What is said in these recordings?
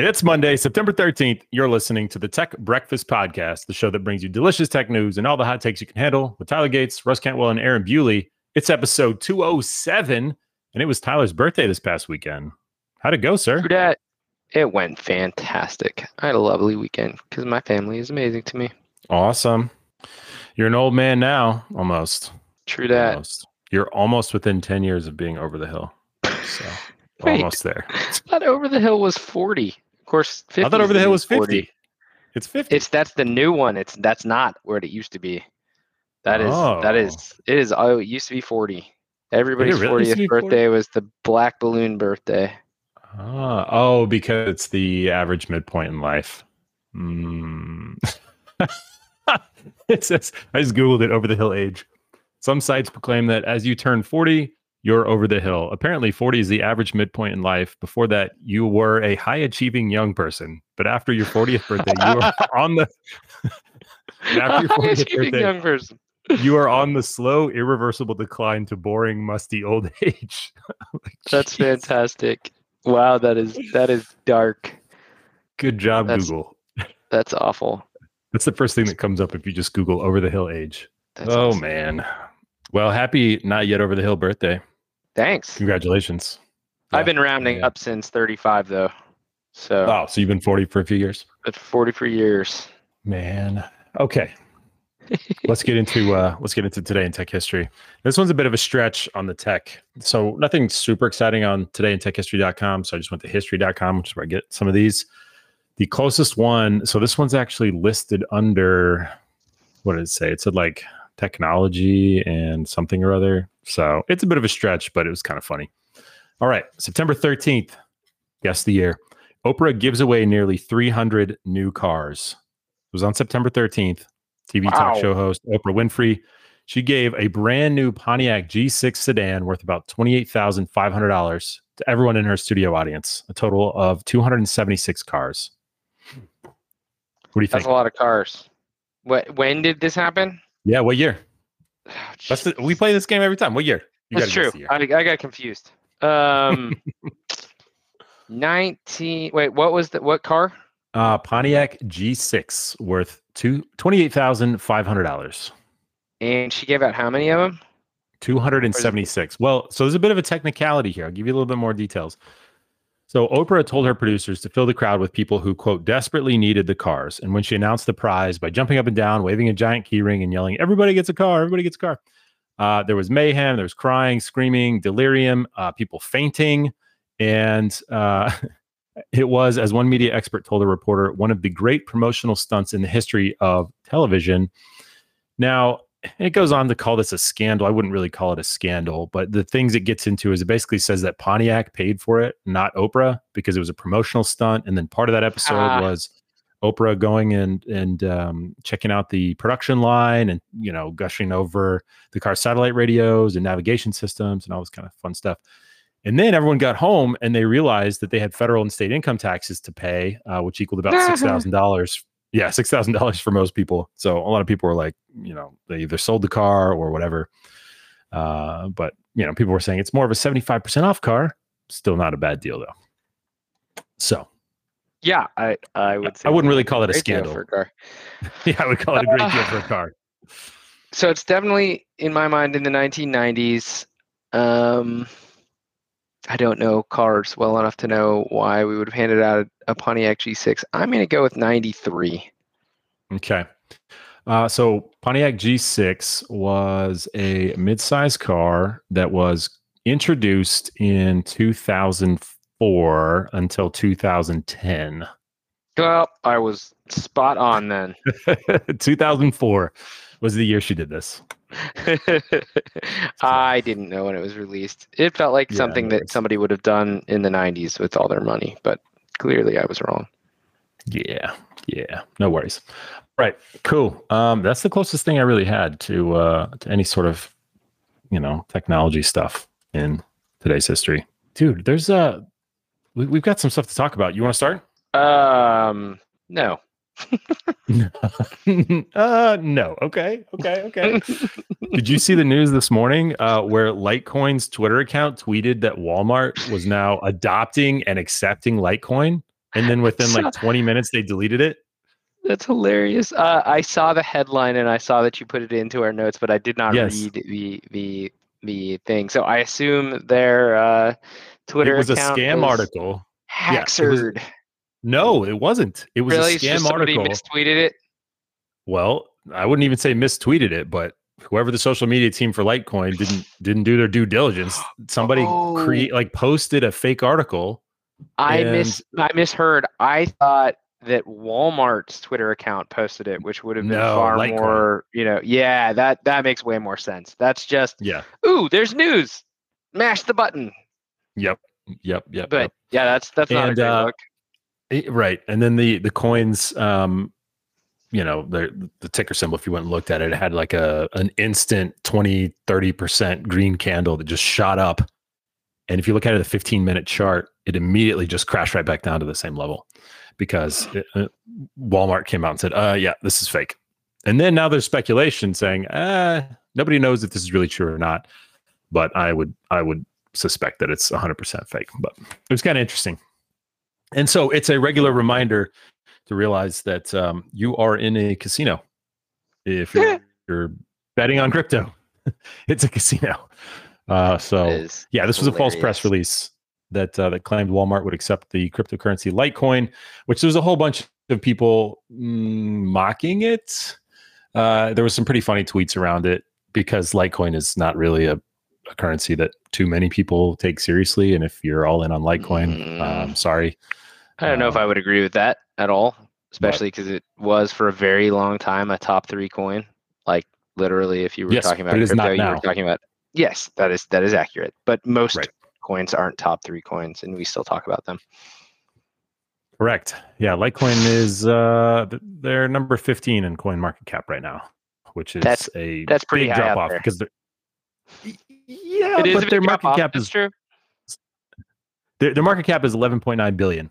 It's Monday, September 13th. You're listening to the Tech Breakfast Podcast, the show that brings you delicious tech news and all the hot takes you can handle with Tyler Gates, Russ Cantwell, and Aaron Bewley. It's episode 207, and it was Tyler's birthday this past weekend. How'd it go, sir? That. It went fantastic. I had a lovely weekend because my family is amazing to me. Awesome. You're an old man now, almost. True that. Almost. You're almost within 10 years of being over the hill. So almost there. I thought Over the Hill was 40. Of course, 50. I thought over the hill was 50. It's 50. It's that's the new one. It's that's not where it used to be. That is that Oh. is it is oh it used to be 40. Everybody's really used 40th be 40? birthday was the black balloon birthday. Ah, oh, because it's the average midpoint in life. Mm. it says, I just Googled it over the hill age. Some sites proclaim that as you turn 40, you're over the hill. Apparently, 40 is the average midpoint in life. Before that, you were a high achieving young person. But after your 40th birthday, you are on the. after your 40th Achieving birthday, young person. you are on the slow, irreversible decline to boring, musty old age. Like, That's jeez. fantastic. Wow, that is that is dark. Good job, That's- Google. That's awful. That's the first thing that comes up if you just Google over the hill age. That's oh awesome. man. Well, happy not yet over the hill birthday. Thanks. Congratulations. I've been rounding yeah. up since 35 though. So Oh, so you've been 40 for a few years? but 40 for years. Man. Okay. let's get into uh let's get into today in tech history. This one's a bit of a stretch on the tech. So nothing super exciting on today in techhistory.com. So I just went to history.com, which is where I get some of these. The closest one, so this one's actually listed under what did it say? It said like technology and something or other. So it's a bit of a stretch, but it was kind of funny. All right, September 13th, guess the year. Oprah gives away nearly 300 new cars. It was on September 13th. TV talk show host Oprah Winfrey. She gave a brand new Pontiac G6 sedan worth about $28,500 to everyone in her studio audience, a total of 276 cars. What do you think? That's a lot of cars. What when did this happen? Yeah, what year? Oh, That's the, we play this game every time. What year? You That's true. I, I got confused. Um 19 Wait, what was the what car? Uh, Pontiac G6 worth two twenty-eight thousand five hundred dollars. And she gave out how many of them? 276. Well, so there's a bit of a technicality here. I'll give you a little bit more details. So Oprah told her producers to fill the crowd with people who, quote, desperately needed the cars. And when she announced the prize by jumping up and down, waving a giant keyring, and yelling, everybody gets a car, everybody gets a car. Uh, there was mayhem, there was crying, screaming, delirium, uh, people fainting. And uh, it was, as one media expert told a reporter, one of the great promotional stunts in the history of television. Now, it goes on to call this a scandal. I wouldn't really call it a scandal, but the things it gets into is it basically says that Pontiac paid for it, not Oprah, because it was a promotional stunt. And then part of that episode Ah. was Oprah going and and um, checking out the production line and you know gushing over the car satellite radios and navigation systems and all this kind of fun stuff. And then everyone got home and they realized that they had federal and state income taxes to pay, uh, which equaled about six thousand dollars. Yeah, six thousand dollars for most people. So a lot of people were like, you know, they either sold the car or whatever. Uh, but you know, people were saying it's more of a seventy-five percent off car. Still not a bad deal though. So Yeah, I I would say I wouldn't really call it a scandal. for a car. yeah, I would call it a great deal for a car. So it's definitely in my mind in the 1990s. Um, I don't know cars well enough to know why we would have handed out a, a Pontiac G6. I'm going to go with 93. Okay. Uh, so Pontiac G6 was a mid-sized car that was introduced in 2004 until 2010. Well, I was spot on then. 2004 was the year she did this. I didn't know when it was released. It felt like Yeah, something that somebody would have done in the 90s with all their money, but clearly I was wrong. Yeah, yeah, no worries. Right, cool. Um, that's the closest thing I really had to uh, to any sort of you know technology stuff in today's history, dude. There's uh, we, we've got some stuff to talk about. You want to start? Um, no. uh, no. Okay, okay, okay. Did you see the news this morning uh, where Litecoin's Twitter account tweeted that Walmart was now adopting and accepting Litecoin? and then within like 20 minutes they deleted it. That's hilarious. Uh, I saw the headline and I saw that you put it into our notes, but I did not Yes. read the the the thing. So I assume their uh, Twitter it was a scam was article. Yeah, was- Haxerd. No, it wasn't. It was really? a scam somebody article. mistweeted it. Well, I wouldn't even say mistweeted it, but whoever the social media team for Litecoin didn't didn't do their due diligence. Somebody Oh. create like posted a fake article. I And- mis I misheard. I thought that Walmart's Twitter account posted it, which would have been No, far Litecoin. more, you know, yeah, that that makes way more sense. That's just, Yeah. ooh, there's news. Mash the button. Yep. Yep. Yep. But yep. yeah, that's that's not a And, great uh, look. Eh, Right. And then the the coins um you know, the the ticker symbol if you went and looked at it, it had like a an instant 20 30% green candle that just shot up. And if you look at it, the 15 minute chart, it immediately just crashed right back down to the same level because it, uh, Walmart came out and said, "Uh yeah, this is fake." And then now there's speculation saying, "Uh, nobody knows if this is really true or not." But I would I would suspect that it's 100% fake. But it was kind of interesting. And so it's a regular reminder to realize that um, you are in a casino. If you're, you're betting on crypto, it's a casino. Uh, so yeah, this was a false press release that uh, that claimed Walmart would accept the cryptocurrency Litecoin, which there was a whole bunch of people mm, mocking it. Uh, there was some pretty funny tweets around it because Litecoin is not really a, a currency that too many people take seriously. And if you're all in on Litecoin, Mm. um, sorry, I don't know if um, I would agree with that at all, especially because it was for a very long time a top three coin. Like literally, if you were Yes, talking about crypto, you were talking about yes, that is that is accurate. But most Right. coins aren't top three coins, and we still talk about them. Correct. Yeah, Litecoin is uh th- they're number 15 in coin market cap right now, which is That's- a that's pretty big high drop off because they're yeah, it but their market off, cap is true. their, their market cap is 11.9 billion,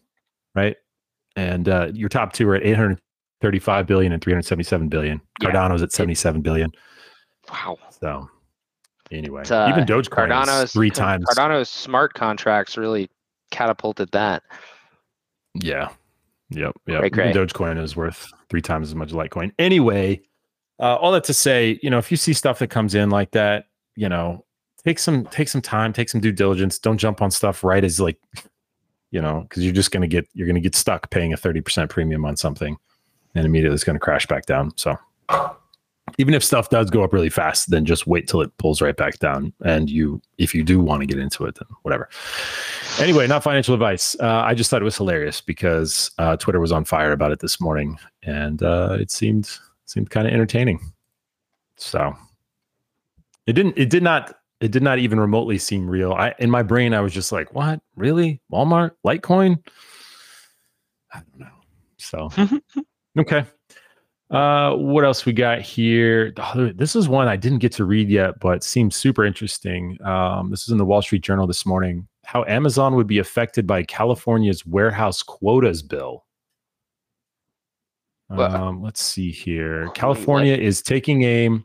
right? And uh your top two are at 835 billion and 377 billion. Yeah. Cardano's at 77 billion. Wow. So anyway, uh, even Dogecoin Cardano's is three times. Cardano's smart contracts really catapulted that. Yeah. Yep. Yep. Even cray. Dogecoin is worth three times as much as Litecoin. Anyway, uh, all that to say, you know, if you see stuff that comes in like that, you know, take some take some time, take some due diligence. Don't jump on stuff right as like, you know, because you're just gonna get you're gonna get stuck paying a 30% premium on something and immediately it's gonna crash back down. So even if stuff does go up really fast, then just wait till it pulls right back down. And you, if you do want to get into it, then whatever. Anyway, not financial advice. Uh, I just thought it was hilarious because uh, Twitter was on fire about it this morning, and uh, it seemed seemed kind of entertaining. So it didn't. It did not. It did not even remotely seem real. I in my brain, I was just like, "What? Really? Walmart? Litecoin? I don't know." So okay. Uh, what else we got here? Oh, this is one I didn't get to read yet, but seems super interesting. Um, this is in the Wall Street Journal this morning. How Amazon would be affected by California's warehouse quotas bill. Um, let's see here. California is taking aim.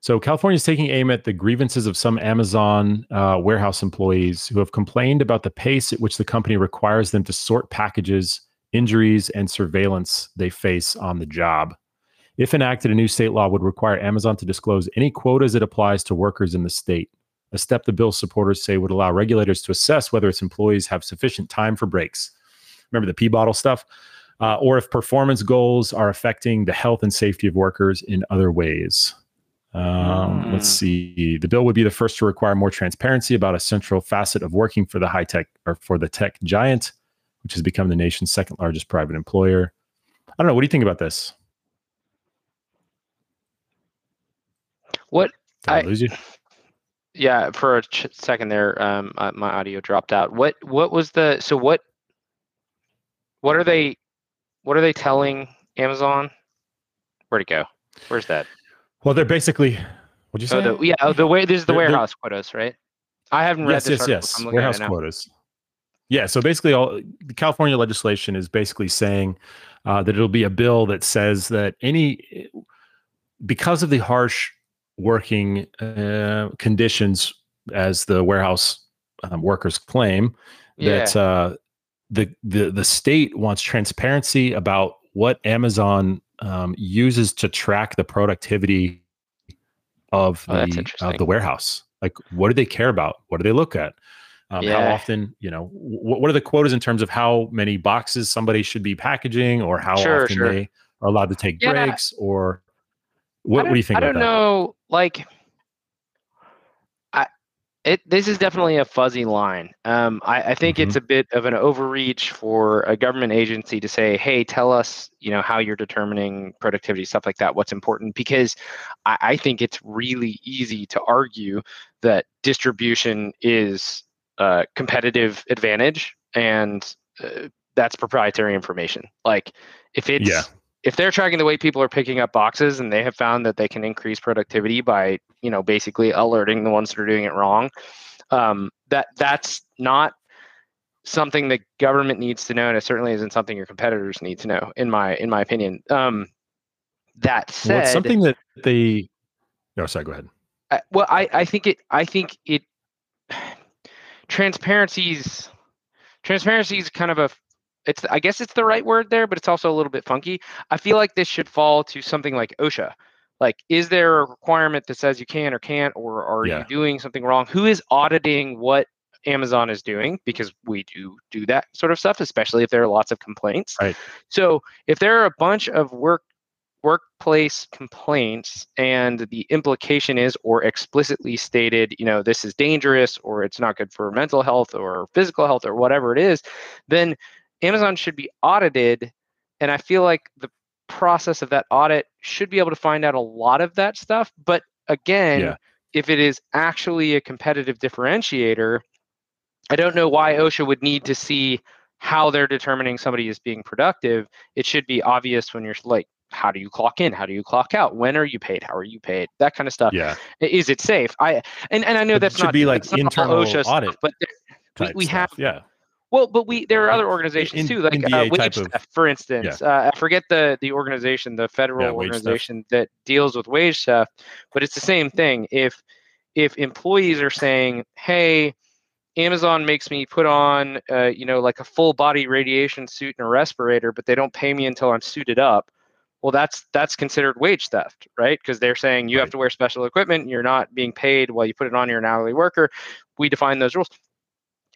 So California is taking aim at the grievances of some Amazon uh, warehouse employees who have complained about the pace at which the company requires them to sort packages, injuries, and surveillance they face on the job. If enacted, a new state law would require Amazon to disclose any quotas it applies to workers in the state. A step the bill's supporters say would allow regulators to assess whether its employees have sufficient time for breaks. Remember the pee bottle stuff? Uh, or if performance goals are affecting the health and safety of workers in other ways. Um, Let's Mm. see. The bill would be the first to require more transparency about a central facet of working for the high tech or for the tech giant, which has become the nation's second largest private employer. I don't know. What do you think about this? What Did I, I- lose you? Yeah, for a ch- second there, um, uh, my audio dropped out. What what was the so what what are they what are they telling Amazon? Where'd it go? Where's that? Well, they're basically. What'd you say? Oh, the, yeah, oh, the way this is the They're- they're- warehouse quotas, right? I haven't read yes, this yes, yes. so I'm looking at Warehouse quotas. Yeah. So basically, all the California legislation is basically saying uh, that it'll be a bill that says that any, because of the harsh working uh, conditions, as the warehouse um, workers claim, Yeah, that uh, the the the state wants transparency about what Amazon um, uses to track the productivity of Oh, the of the warehouse. Like, what do they care about? What do they look at? Um, How often, you know, wh- what are the quotas in terms of how many boxes somebody should be packaging, or how Sure, often sure. they are allowed to take Yeah. breaks, or what? What don't- you think I about don't that? know. Like, it this is definitely a fuzzy line. Um, I, I think Mm-hmm. it's a bit of an overreach for a government agency to say, "Hey, tell us, you know, how you're determining productivity, stuff like that. What's important?" Because I, I think it's really easy to argue that distribution is a competitive advantage, and uh, that's proprietary information. Like, if it's Yeah. If they're tracking the way people are picking up boxes and they have found that they can increase productivity by you know basically alerting the ones that are doing it wrong um, that that's not something the government needs to know and it certainly isn't something your competitors need to know in my in my opinion um, that said Well, it's something that they. No, sorry. Go ahead. I, well, I, I think it. I think it. Transparency's transparency is kind of a. It's. I guess it's the right word there, but it's also a little bit funky. I feel like this should fall to something like OSHA. Like, is there a requirement that says you can or can't, or are Yeah. you doing something wrong? Who is auditing what Amazon is doing? Because we do do that sort of stuff, especially if there are lots of complaints. Right. So if there are a bunch of work workplace complaints and the implication is or explicitly stated you know this is dangerous or it's not good for mental health or physical health or whatever it is then amazon should be audited and i feel like the process of that audit should be able to find out a lot of that stuff but again Yeah. if it is actually a competitive differentiator i don't know why osha would need to see how they're determining somebody is being productive. It should be obvious when you're like how do you clock in? How do you clock out? When are you paid? How are you paid? That kind of stuff. Yeah. Is it safe? I and, and i know It that's should not be like internal OSHA stuff, audit but there- we, we have Yeah. Well but we there are other organizations in- too like uh, wage of- theft for instance uh, i forget the the organization the federal Yeah, organization that deals with wage theft but it's the same thing. If if employees are saying hey amazon makes me put on uh, you know like a full body radiation suit and a respirator but they don't pay me until i'm suited up well that's that's considered wage theft right? Because they're saying you have to wear special equipment and you're not being paid while you put it on you're an hourly worker. We define those rules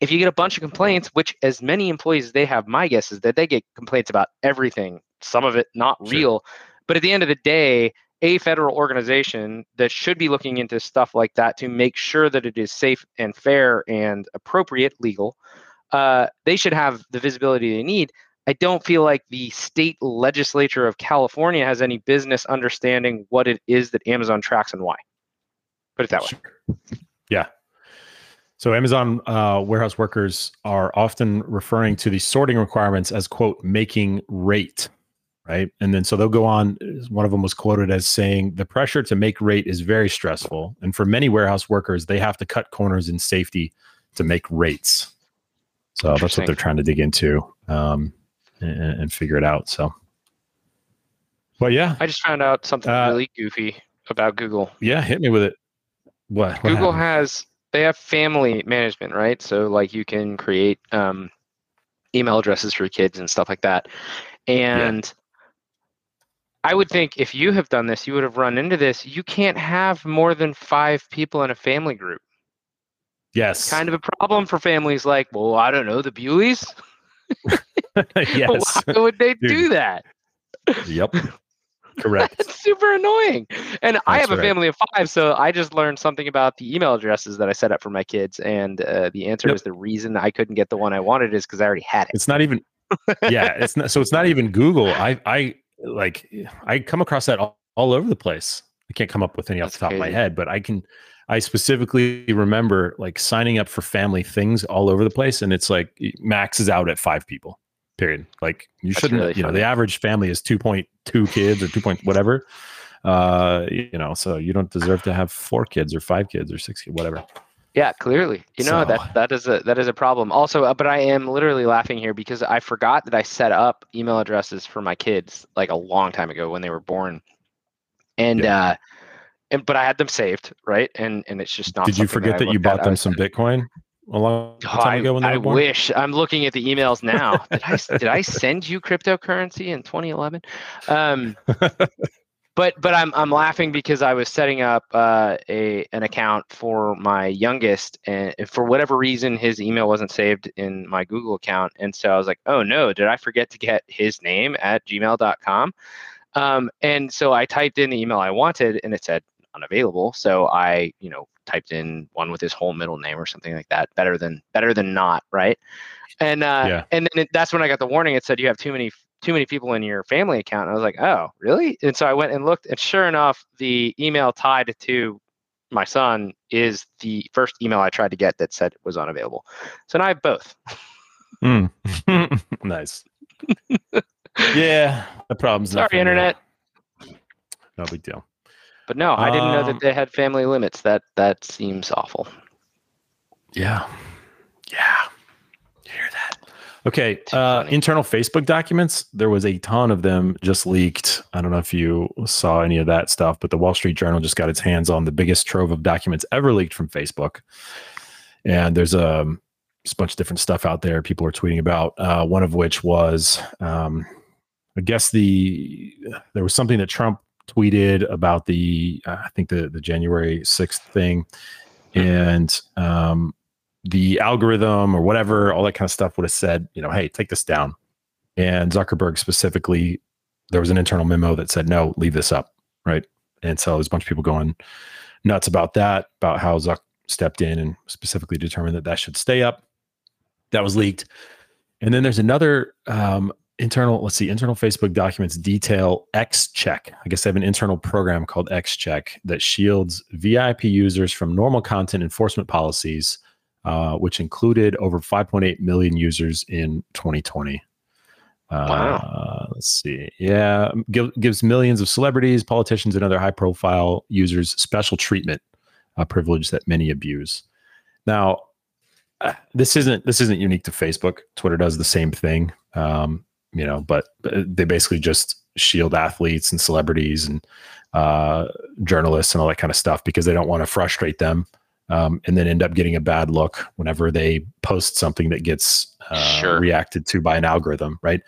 if you get a bunch of complaints which as many employees as they have my guess is that they get complaints about everything some of it not Sure. real but at the end of the day a federal organization that should be looking into stuff like that to make sure that it is safe and fair and appropriate legal uh, they should have the visibility they need I don't feel like the state legislature of California has any business understanding what it is that Amazon tracks and why. Put it that way. Sure. Yeah. So Amazon uh, warehouse workers are often referring to the sorting requirements as quote making rate, right? And then so they'll go on. One of them was quoted as saying the pressure to make rate is very stressful, and for many warehouse workers, they have to cut corners in safety to make rates. So that's what they're trying to dig into um, and, and figure it out. So, but yeah, I just found out something Uh, really goofy about Google. yeah, hit me with it. What? what Google happened? has they have family management, right? So like you can create um, email addresses for kids and stuff like that. And I would think if you have done this, you would have run into this. You can't have more than five people in a family group. yes, Kind of a problem for families like, well, I don't know, the Bueys. yes. Why would they do that? Yep. Correct. It's super annoying. And I That's have a right. family of five, so I just learned something about the email addresses that I set up for my kids. And uh, the answer Yep. is the reason I couldn't get the one I wanted is because I already had it. It's not even yeah, it's not so it's not even Google. I I like I come across that all, all over the place. I can't come up with any off the top of my head, but I can I specifically remember like signing up for family things all over the place and it's like max is out at 5 people. Period. Like you That's shouldn't, really you know, the average family is 2.2 kids or 2 point whatever. Uh, you know, so you don't deserve to have four kids or five kids or six kids, whatever. Yeah, clearly. You know So- that that is a that is a problem. Also, uh, but I am literally laughing here because I forgot that I set up email addresses for my kids like a long time ago when they were born. And uh and but I had them saved, right? And and it's just not Did you forget that, I you at. bought them some Bitcoin? A long Oh, time I, ago when I wish I'm looking at the emails now. did I did I send you cryptocurrency in 2011? Um, but but I'm I'm laughing because I was setting up uh, a an account for my youngest, and for whatever reason, his email wasn't saved in my Google account, and so I was like, oh no, did I forget to get his name at gmail.com? Um, and so I typed in the email I wanted, and it said unavailable. So I you know typed in one with his whole middle name or something like that. Better than better than not, right? And uh, Yeah. and then it, that's when I got the warning. It said you have too many too many people in your family account. And I was like, oh, really? And so I went and looked, and sure enough, the email tied to my son is the first email I tried to get that said it was unavailable. So now I have both. Mm. nice. yeah, the problem's Sorry, internet. No big deal. But no, I didn't know Um, that they had family limits. That that seems awful. Yeah. Yeah. You hear that? Okay. Uh, internal Facebook documents. There was a ton of them just leaked. I don't know if you saw any of that stuff, but the Wall Street Journal just got its hands on the biggest trove of documents ever leaked from Facebook. And there's a, a bunch of different stuff out there people are tweeting about. Uh, one of which was, um, I guess the there was something that Trump tweeted about the uh, I think the the January sixth thing, and um, the algorithm or whatever, all that kind of stuff would have said, you know, hey, take this down. And Zuckerberg specifically, there was an internal memo that said, no, leave this up, right? And so there's a bunch of people going nuts about that, about how Zuck stepped in and specifically determined that that should stay up. That was leaked. And then there's another um, internal, let's see, internal Facebook documents detail X check. I guess they have an internal program called X check that shields VIP users from normal content enforcement policies, uh, which included over 5.8 million users in 2020. Uh, Wow. Let's see. Yeah, give, gives millions of celebrities, politicians, and other high-profile users special treatment, a privilege that many abuse. Now, uh, this isn't this isn't unique to Facebook. Twitter does the same thing, um, you know, but, but they basically just shield athletes and celebrities and uh, journalists and all that kind of stuff because they don't want to frustrate them, um, and then end up getting a bad look whenever they post something that gets uh, Sure. reacted to by an algorithm, right?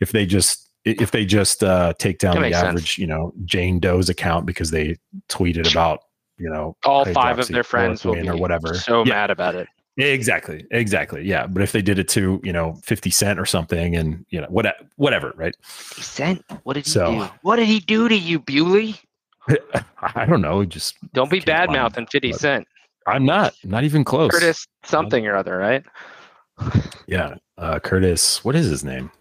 If they just if they just uh, take down the makes sense. average, you know, Jane Doe's account because they tweeted about, you know, All five of their friends will be or whatever. so Yeah. mad about it. Exactly. Exactly. Yeah. But if they did it to, you know, 50 Cent or something and, you know, what, whatever, right? Cent, what did he So- do? What did he do to you, Bewley? I don't know. Just, Don't be Can't bad lie, mouthing 50 Cent. I'm not, not even close. Curtis something or other, right? Yeah. Uh, Curtis, what is his name?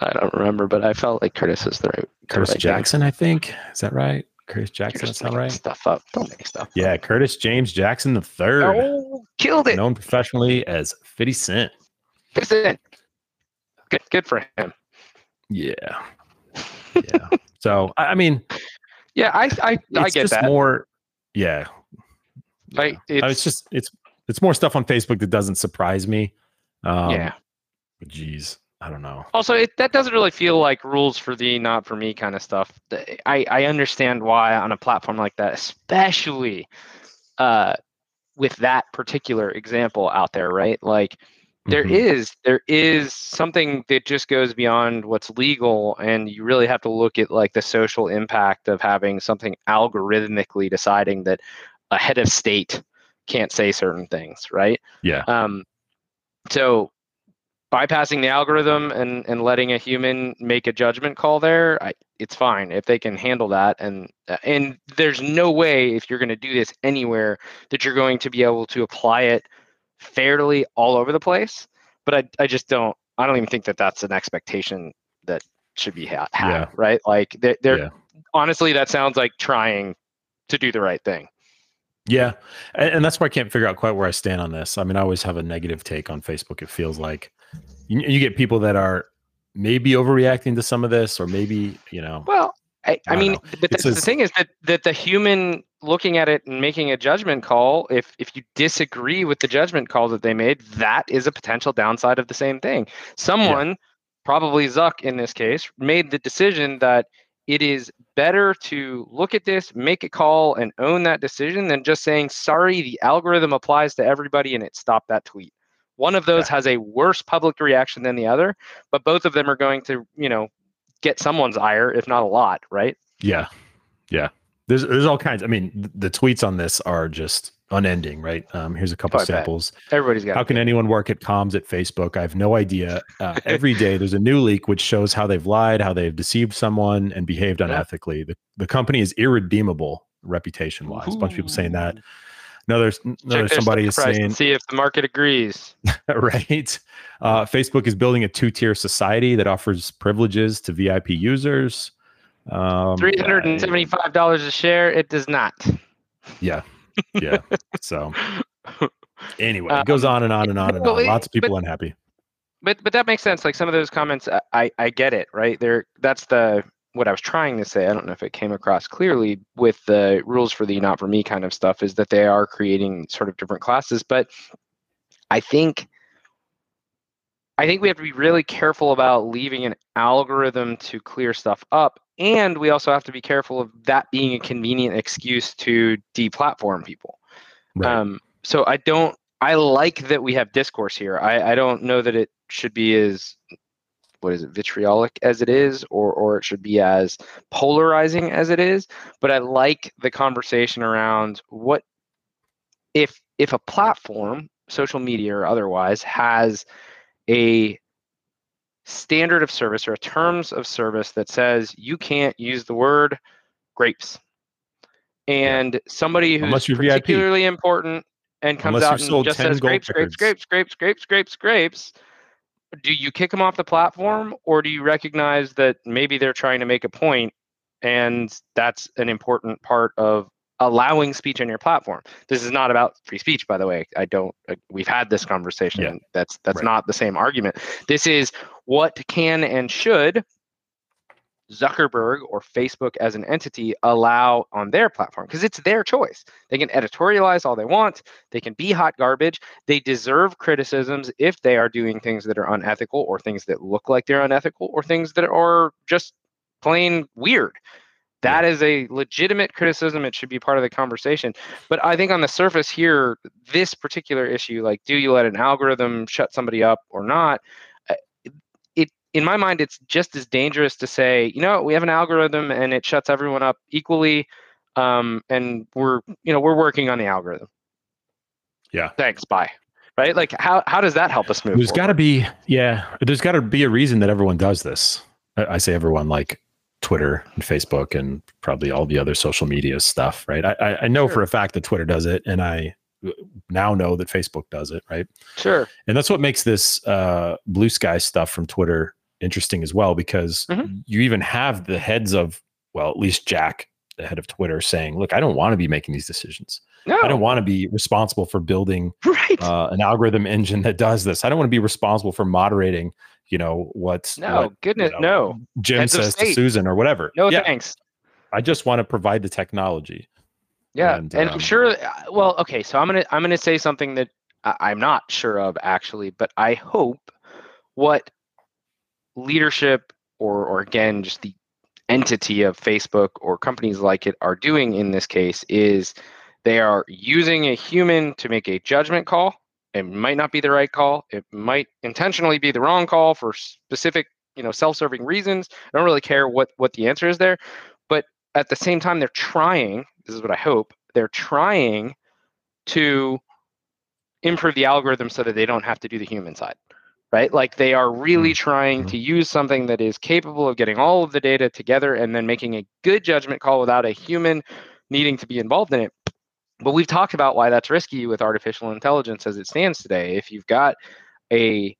I don't remember, but I felt like Curtis is the right. the Curtis right name. Jackson, I think. Is that right? Curtis Jackson, that sound right? stuff up. Don't make stuff. Yeah. Up. Curtis James Jackson the third, Oh, killed it. known professionally as 50 Cent. Cent. Good, good for him. Yeah. Yeah. so, I mean, Yeah, I, I, I it's get just that. more, yeah. Like, Yeah. It's, it's just, it's, it's more stuff on Facebook that doesn't surprise me. Um, yeah. Geez, I don't know. Also, it, that doesn't really feel like rules for thee, not for me kind of stuff. I, I understand why on a platform like that, especially uh, with that particular example out there, right? Like there Mhm. is there is something that just goes beyond what's legal, and you really have to look at like the social impact of having something algorithmically deciding that a head of state can't say certain things, right? Yeah. Um, so bypassing the algorithm and, and letting a human make a judgment call there, I, it's fine if they can handle that. And uh, and there's no way if you're going to do this anywhere that you're going to be able to apply it fairly all over the place. But I, I just don't. I don't even think that that's an expectation that should be ha- had. Yeah. Right? Like they're, they're Yeah. honestly that sounds like trying to do the right thing. Yeah. And, and that's why I can't figure out quite where I stand on this. I mean, I always have a negative take on Facebook. It feels like you, you get people that are maybe overreacting to some of this, or maybe, you know, Well, I, I I mean, It's that's the thing is that that the human looking at it and making a judgment call, if if you disagree with the judgment call that they made, that is a potential downside of the same thing. Someone, probably Zuck in this case, made the decision that it is better to look at this, make a call, and own that decision than just saying, sorry, the algorithm applies to everybody and it stopped that tweet. One of those has a worse public reaction than the other, but both of them are going to, you know, get someone's ire, if not a lot, right? Yeah. Yeah. There's there's all kinds. I mean, the tweets on this are just unending, right? Um, here's a couple Oh, I bet. samples. Everybody's got How can anyone work at comms at Facebook? I have no idea. Uh, every day there's a new leak which shows how they've lied, how they've deceived someone, and behaved Yeah. unethically. The, the company is irredeemable reputation wise. A bunch of people saying that. Ooh. Another, Check somebody is saying, see if the market agrees. right? Uh, Facebook is building a two tier society that offers privileges to VIP users. Um, Three hundred and seventy-five dollars a share. It does not. Yeah. Yeah. so anyway, it goes Um, on and on and on and on. Lots of people but- unhappy. but but that makes sense. Like some of those comments, I- I I get it, right? There, that's the what I was trying to say. I don't know if it came across clearly with the rules for the not for me kind of stuff. Is that they are creating sort of different classes, but I think I think we have to be really careful about leaving an algorithm to clear stuff up, and we also have to be careful of that being a convenient excuse to deplatform people. Right. Um, so I don't. I like that we have discourse here. I, I don't know that it should be as what is it vitriolic as it is, or or it should be as polarizing as it is. But I like the conversation around what if if a platform, social media or otherwise, has a standard of service or a terms of service that says you can't use the word grapes. And somebody who's particularly important and comes out and just says grapes, grapes, records. grapes, grapes, grapes, grapes, grapes, do you kick them off the platform or do you recognize that maybe they're trying to make a point and that's an important part of allowing speech on your platform this is not about free speech by the way i don't uh, we've had this conversation Yeah. that's that's Right. not the same argument this is what can and should Zuckerberg or Facebook as an entity allow on their platform because it's their choice. They can editorialize all they want, they can be hot garbage. They deserve criticisms if they are doing things that are unethical or things that look like they're unethical or things that are just plain weird. That is a legitimate criticism. It should be part of the conversation. But I think on the surface here, this particular issue, like, do you let an algorithm shut somebody up or not? Uh, in my mind, it's just as dangerous to say, you know, we have an algorithm and it shuts everyone up equally, um, and we're, you know, we're working on the algorithm. Yeah. Thanks. Bye. Right? Like, how how does that help us move? There's got to be, yeah, there's got to be a reason that everyone does this. I, I say everyone like Twitter and Facebook and probably all the other social media stuff, right? I, I, I know for a fact that Twitter does it, and I now know that Facebook does it, right? sure. And that's what makes this uh, blue sky stuff from Twitter interesting as well, because Mhm. you even have the heads of, well, at least Jack, the head of Twitter, saying, "Look, I don't want to be making these decisions. No. I don't want to be responsible for building right. uh, an algorithm engine that does this. I don't want to be responsible for moderating, you know, what, no. what goodness. you know, no. Jim Heads says to. Susan or whatever. No yeah, thanks. I just want to provide the technology. Yeah, And, and, um, I'm sure. uh, Well, okay, so I'm gonna I'm gonna say something that I'm not sure of actually, but I hope what leadership or or again just the entity of Facebook or companies like it are doing in this case is they are using a human to make a judgment call. It might not be the right call. It might intentionally be the wrong call for specific, you know, self-serving reasons. I don't really care what what the answer is there, but at the same time they're trying, this is what I hope, they're trying to improve the algorithm so that they don't have to do the human side right? Like they are really mm-hmm. trying mm-hmm. to use something that is capable of getting all of the data together and then making a good judgment call without a human needing to be involved in it. But we've talked about why that's risky with artificial intelligence as it stands today. If you've got a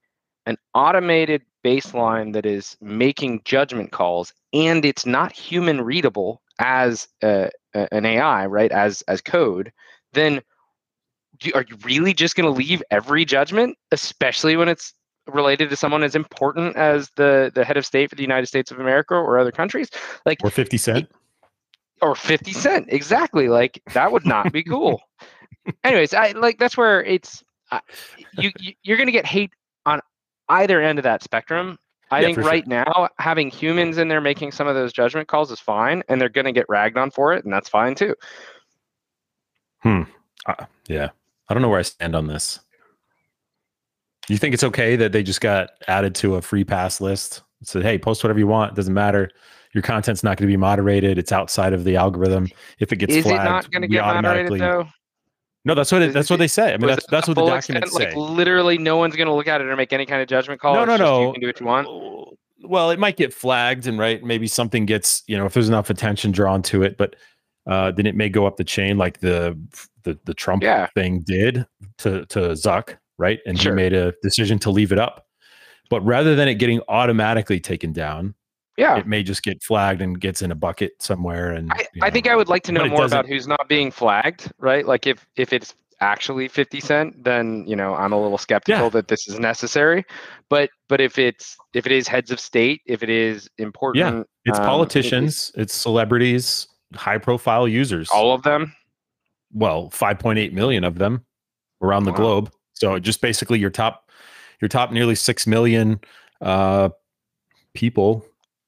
an automated baseline that is making judgment calls and it's not human readable as a, a- an ai right as as code then do, are you really just going to leave every judgment especially when it's related to someone as important as the the head of state for the united states of america or other countries like Or 50 Cent. or 50 cent exactly like that would not be cool anyways i like that's where it's uh, you, you you're to get hate on either end of that spectrum I Yeah, think for sure. right now having humans in there making some of those judgment calls is fine, and they're going to get ragged on for it, and that's fine too. Hmm Yeah. I don't know where I stand on this. You think it's okay that they just got added to a free pass list? It said, hey, post whatever you want. Doesn't matter. Your content's not going to be moderated. It's outside of the algorithm. If it gets is it flagged, not going to get moderated automatically- though? No, that's what it, that's what they say. I mean, that's that's what the documents extent? say. Like literally, no one's going to look at it or make any kind of judgment call. No, no, no. You can do what you want. Well, it might get flagged, and right, maybe something gets you know if there's enough attention drawn to it, but uh, then it may go up the chain like the the the Trump Yeah. thing did to to Zuck, right? And Sure. he made a decision to leave it up. But rather than it getting automatically taken down, Yeah. it may just get flagged and gets in a bucket somewhere. And I, I think I would like to know more about who's not being flagged, right? Like if if it's actually 50 cent, then you know I'm a little skeptical Yeah. that this is necessary. But but if it's if it is heads of state, if it is important, yeah it's um, politicians, it's celebrities, high profile users. all of them. well, 5.8 million of them around the Wow. globe. So just basically your top your top nearly 6 million uh people,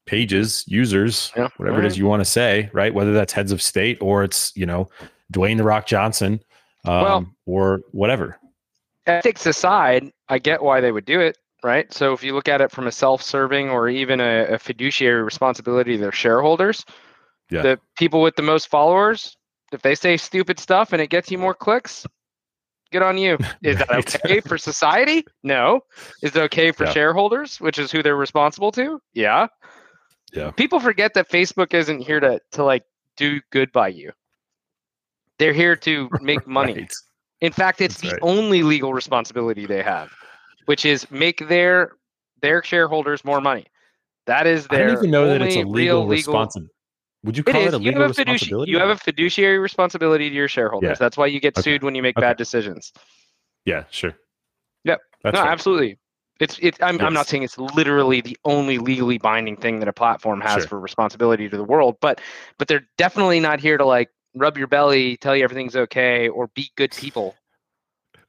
pages, users, Yeah. whatever it is you want to say, right? Whether that's heads of state or it's, you know, Dwayne the Rock Johnson um, Well- or whatever. Ethics aside, I get why they would do it, right? So if you look at it from a self-serving or even a, a fiduciary responsibility to their shareholders, Yeah. the people with the most followers, if they say stupid stuff and it gets you more clicks, good on you. Is that okay for society? No. Is it okay for Yeah. shareholders, which is who they're responsible to? Yeah. Yeah. People forget that Facebook isn't here to to like do good by you. They're here to make money. Right. In fact, it's That's the right. only legal responsibility they have, which is make their their shareholders more money. That is I their don't even know that it's a real legal responsibility. Would you It call it, is. a You legal have, a responsibility? you have a fiduciary responsibility to your shareholders. Yeah. That's why you get Okay. sued when you make Okay. bad decisions. yeah, sure. Yep. That's no, right. absolutely. It's it's. I'm, I'm not saying it's literally the only legally binding thing that a platform has Sure. for responsibility to the world, but but they're definitely not here to like rub your belly, tell you everything's okay, or be good people.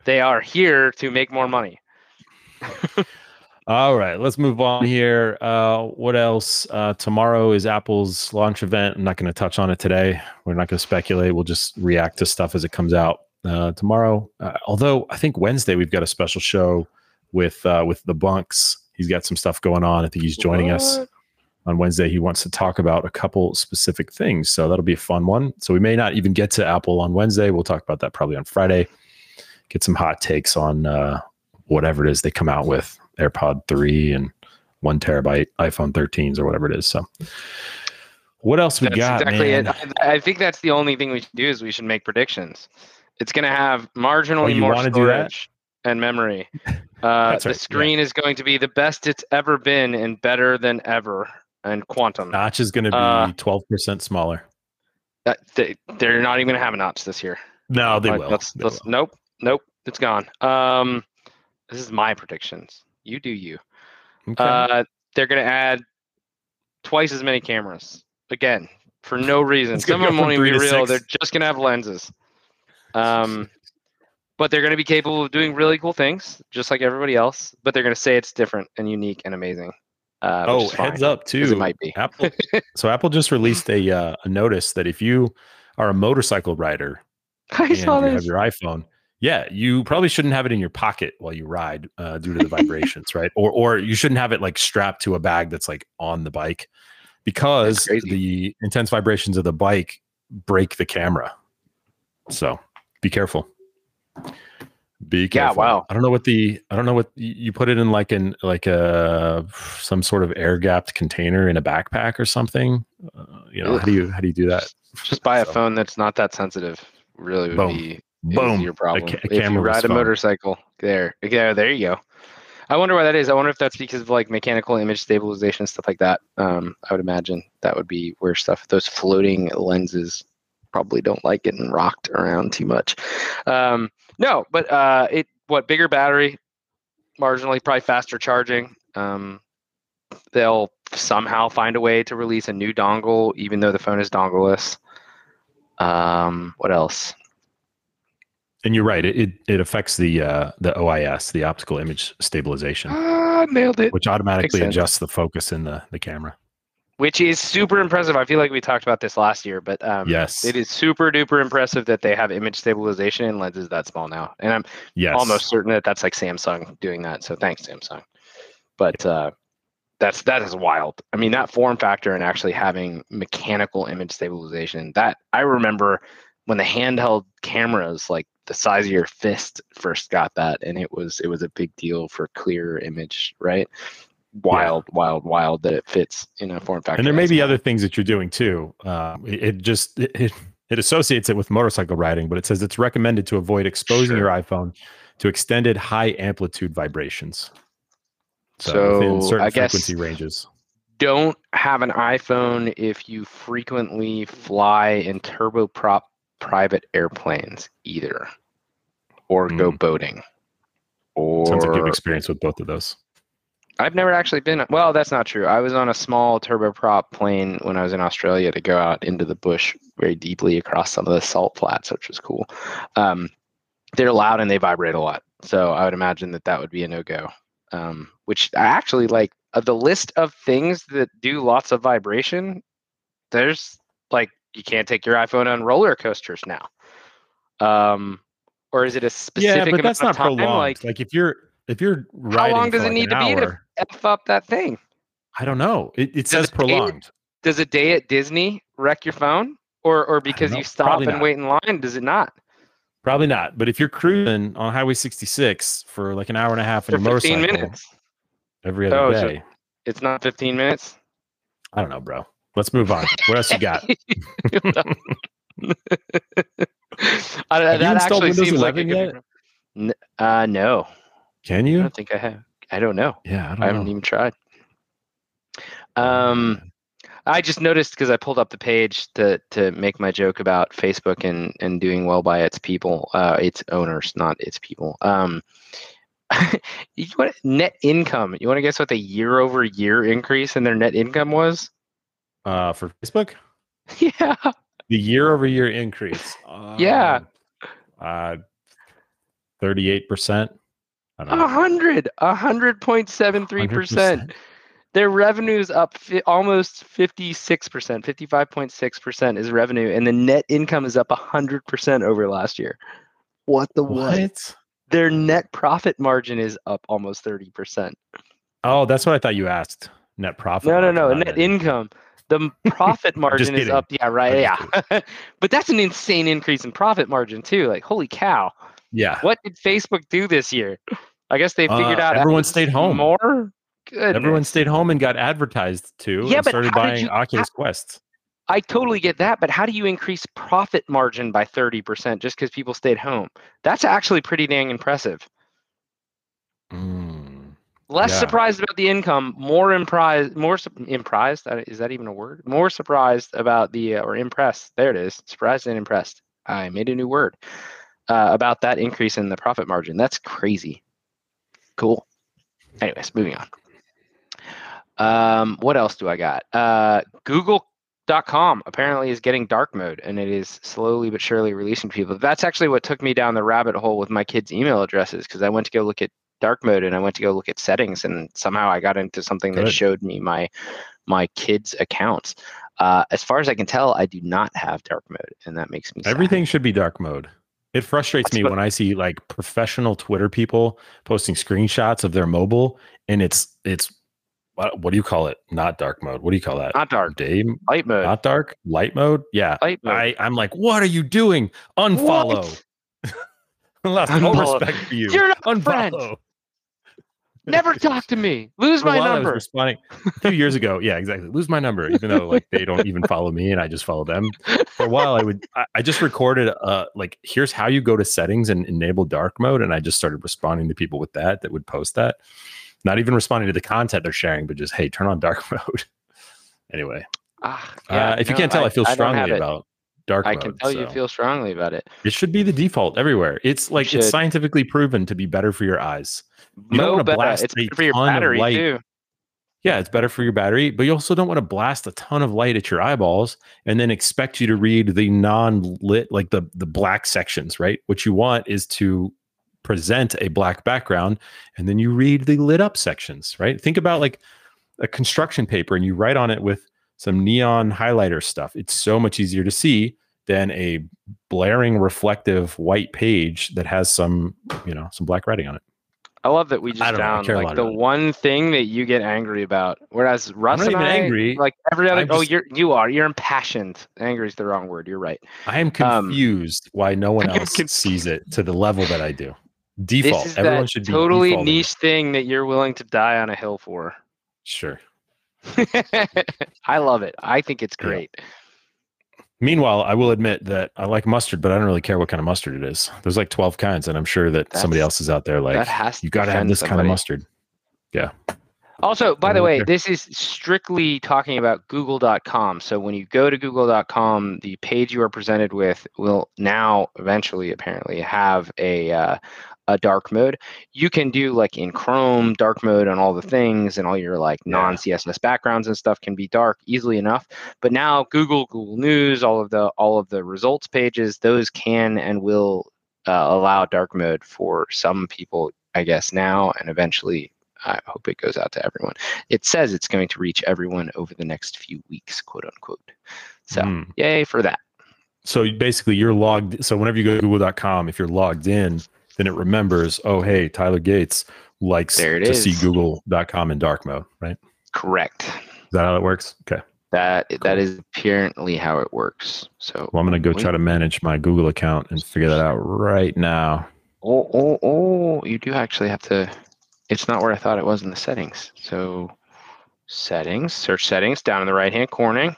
They are here to make more money. All right, let's move on here. Uh, what else? Uh, tomorrow is Apple's launch event. I'm not going to touch on it today. We're not going to speculate. We'll just react to stuff as it comes out uh, tomorrow. Uh, although I think Wednesday we've got a special show with uh, with the Bunks. He's got some stuff going on. I think he's joining us on Wednesday. He wants to talk about a couple specific things, so that'll be a fun one. So we may not even get to Apple on Wednesday. We'll talk about that probably on Friday. Get some hot takes on uh, whatever it is they come out with AirPod 3 and one terabyte iPhone 13s or whatever it is. So, what else we That's got, exactly man? it. I, I think that's the only thing we should do is we should make predictions. It's going to have marginally Oh, more wanna do that? storage and memory. Uh, That's the right, yeah. screen is going to be the best it's ever been and better than ever. And quantum. Notch is going to be Uh, 12% smaller. That, they, they're not even going to have a notch this year. No, they Like, will. let's- They let's- will. Nope. Nope. It's gone. Um, this is my predictions. You do you. Okay. Uh, they're going to add twice as many cameras again for no reason. Some of them won't even be real. six. They're just going to have lenses. Um, but they're going to be capable of doing really cool things, just like everybody else. But they're going to say it's different and unique and amazing. Uh, oh, heads up too. It might be. Apple. so Apple just released a uh, a notice that if you are a motorcycle rider I and saw you have your iPhone, yeah, you probably shouldn't have it in your pocket while you ride uh, due to the vibrations, right? Or or you shouldn't have it like strapped to a bag that's like on the bike because the intense vibrations of the bike break the camera. So be careful. Be careful. Yeah, wow. I don't know what the I don't know what you put it in like in like a some sort of air gapped container in a backpack or something. Uh, you know how do you how do you do that? Just buy a phone that's not that sensitive. Really would Boom. be Boom. your problem. ca- if you ride a phone. motorcycle, there, yeah, there you go. I wonder why that is. I wonder if that's because of like mechanical image stabilization stuff like that. Um, I would imagine that would be where stuff those floating lenses probably don't like getting rocked around too much. Um, no, but uh, it what bigger battery, marginally probably faster charging. Um, they'll somehow find a way to release a new dongle, even though the phone is dongleless. Um, what else? And you're right. It it, it affects the uh, the OIS, the optical image stabilization, Ah, nailed it. which automatically sense. adjusts the focus in the the camera. Which is super impressive. I feel like we talked about this last year, but um, yes. it is super duper impressive that they have image stabilization in lenses that small now. And I'm Yes. almost certain that that's like Samsung doing that. So thanks, Samsung. But uh, that's that is wild. I mean, that form factor and actually having mechanical image stabilization. That I remember when the handheld cameras, like the size of your fist, first got that, and it was it was a big deal for clear image, right? Wild, wild, wild that it fits in a form factor. and there may be other things that you're doing too. Um, it, it just it, it, it associates it with motorcycle riding, but it says it's recommended to avoid exposing Sure. your iPhone to extended high amplitude vibrations. So, within certain I guess- frequency ranges. don't have an iPhone if you frequently fly in turboprop private airplanes either, or go Mm. boating. Or Sounds like you have experience with both of those. I've never actually been. Well, that's not true. I was on a small turboprop plane when I was in Australia to go out into the bush very deeply across some of the salt flats, which was cool. Um, they're loud and they vibrate a lot, so I would imagine that that would be a no go. Um, which I actually like of the list of things that do lots of vibration. There's like you can't take your iPhone on roller coasters now. Um, or is it a specific? yeah, but amount that's not time? prolonged. Like, Like, if you're if you're how long does it like need to be to f up that thing? I don't know. It, it says prolonged. does a day at Disney wreck your phone? Or or because you stop Probably and not. wait in line, does it not? Probably not. But if you're cruising on Highway 66 for like an hour and a half in a 15 motorcycle minutes. every other Oh, so- day, It's not 15 minutes. I don't know, bro. Let's move on. What else you got? I, Have you installed Windows seems like 11 it yet? uh, no, Can you? I don't think I have. I don't know. Yeah, I don't I haven't know. even tried. Um, I just noticed because I pulled up the page to to make my joke about Facebook and and doing well by its people, uh, its owners, not its people. Um, you want net income? You want to guess what the year over year increase in their net income was? Uh, for Facebook, yeah, the year over year increase. Yeah. Um, Uh, 38%. A hundred, a hundred point seven three percent. 100%. Their revenue's up fi- almost fifty six percent, fifty five point six percent is revenue, and the net income is up a hundred percent over last year. What the what? What? Their net profit margin is up almost thirty percent. Oh, that's what I thought you asked. Net profit. No, no, no, net income. The profit margin is up. Yeah, right. Yeah, but that's an insane increase in profit margin too. Like, holy cow! Yeah. What did Facebook do this year? I guess they figured Uh, out everyone stayed home. more. Goodness. Everyone stayed home and got advertised to Yeah, and but started how buying you- Oculus Quest. I totally get that, but how do you increase profit margin by 30% just because people stayed home? That's actually pretty dang impressive. Mm. Less Yeah. surprised about the income, more impressed, more su- impressed. Is that even a word? More surprised about the uh, or impressed. There it is. Surprised and impressed. I made a new word uh, about that increase in the profit margin. That's crazy. Cool. Anyways, moving on. Um, what else do I got? Uh, Google.com apparently is getting dark mode and it is slowly but surely releasing people. That's actually what took me down the rabbit hole with my kids' email addresses because I went to go look at dark mode and I went to go look at settings and somehow I got into something that showed me my my kids' accounts. Uh, as far as I can tell, I do not have dark mode, and that makes me sad. Everything should be dark mode. It frustrates That's me what- when I see like professional Twitter people posting screenshots of their mobile and it's it's what, what do you call it? Not dark mode. What do you call that? not dark, Day light mode, not dark? Light mode? Yeah. light mode. I, I'm like, what are you doing? Unfollow. Lost Unfollow. respect for you. You're not. Unfollow. Never talk to me. Lose For my while, I was number. responding a few years ago. Yeah, exactly. Lose my number, even though like they don't even follow me and I just follow them. For a while, I would I, I just recorded uh like here's how you go to settings and enable dark mode, and I just started responding to people with that that would post that. Not even responding to the content they're sharing, but just hey, turn on dark mode. anyway, Ah, uh, if you can't tell, I, feel don't have strongly it. about dark I mode. can tell you feel strongly about it. it should be the default everywhere. It's like it's scientifically proven to be better for your eyes. You don't wanna better. blast It's a good for your battery light too. Yeah, it's better for your battery, but you also don't want to blast a ton of light at your eyeballs and then expect you to read the non-lit, like the the black sections, right? What you want is to present a black background and then you read the lit up sections, right? Think about like a construction paper and you write on it with some neon highlighter stuff. It's so much easier to see than a blaring reflective white page that has some, you know, some black writing on it. I love that we just I don't know, I found like the about it. one thing that you get angry about. Whereas Russ and I, angry. like every other, I'm oh, you're you are you're impassioned. Angry is the wrong word. You're right. I am Um, confused why no one else confused. sees it to the level that I do. Default. This is Everyone that should be totally defaulting. niche thing that you're willing to die on a hill for. Sure. I love it. I think it's Yeah. Meanwhile, I will admit that I like mustard, but I don't really care what kind of mustard it is. There's like 12 kinds, and I'm sure that somebody else is out there like, that has to you got to have this kind of mustard. Yeah. Also, by the way, care. this is strictly talking about google.com. So when you go to google.com, the page you are presented with will now eventually apparently have a uh, a dark mode. You can do like in Chrome dark mode on all the things and all your like non CSS backgrounds and stuff can be dark easily enough. But now Google, Google News, all of the all of the results pages, those can and will uh, allow dark mode for some people, I guess now and eventually I hope it goes out to everyone. It says it's going to reach everyone over the next few weeks, quote unquote. So, Mm. yay for that. So basically, you're logged. So whenever you go to google.com, if you're logged in, then it remembers, oh, hey, Tyler Gates likes to see google.com in dark mode, right? Correct. Is that how it works? Okay. That Cool. that is apparently how it works. So, Well, I'm going to go try to manage my Google account and figure that out right now. oh, oh, oh, you do actually have to. It's not where I thought it was in the settings. So, settings, search settings down in the right hand corner.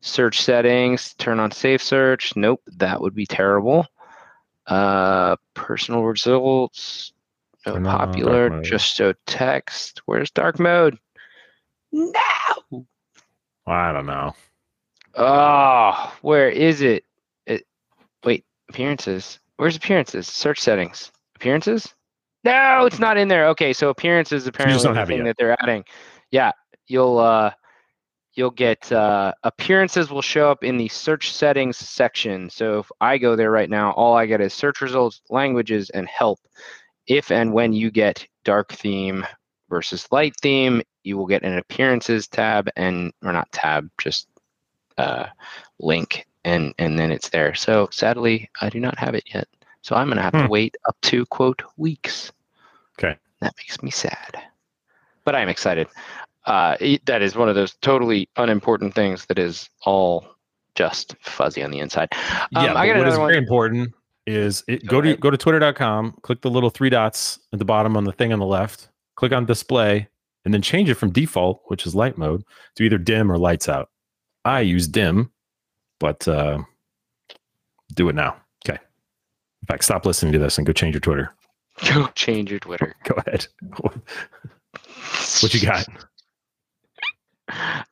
Search settings, turn on safe search. Nope, that would be terrible. Uh, personal results, no Turn on popular, just so text. Where's dark mode? No. I don't know. Oh, where is it? It wait, appearances. Where's appearances? Search settings. Appearances? No, it's not in there. Okay, so appearances apparently don't the have it thing yet. that they're adding. Yeah, you'll uh you'll get uh appearances will show up in the search settings section. So if I go there right now, all I get is search results, languages, and help. If and when you get dark theme versus light theme, you will get an appearances tab and or not tab, just uh, link and and then it's there. So sadly, I do not have it yet. So I'm gonna have to Hmm. wait up to quote weeks. Okay. That makes me sad, but I'm excited. Uh, that is one of those totally unimportant things that is all just fuzzy on the inside. Um, yeah, I got what is one. very important is it, Go go, to go to twitter.com, click the little three dots at the bottom on the thing on the left, click on display, and then change it from default, which is light mode, to either dim or lights out. I use dim, but uh, do it now. Okay. In fact, stop listening to this and go change your Twitter. Go change your Twitter. Go ahead. what you got?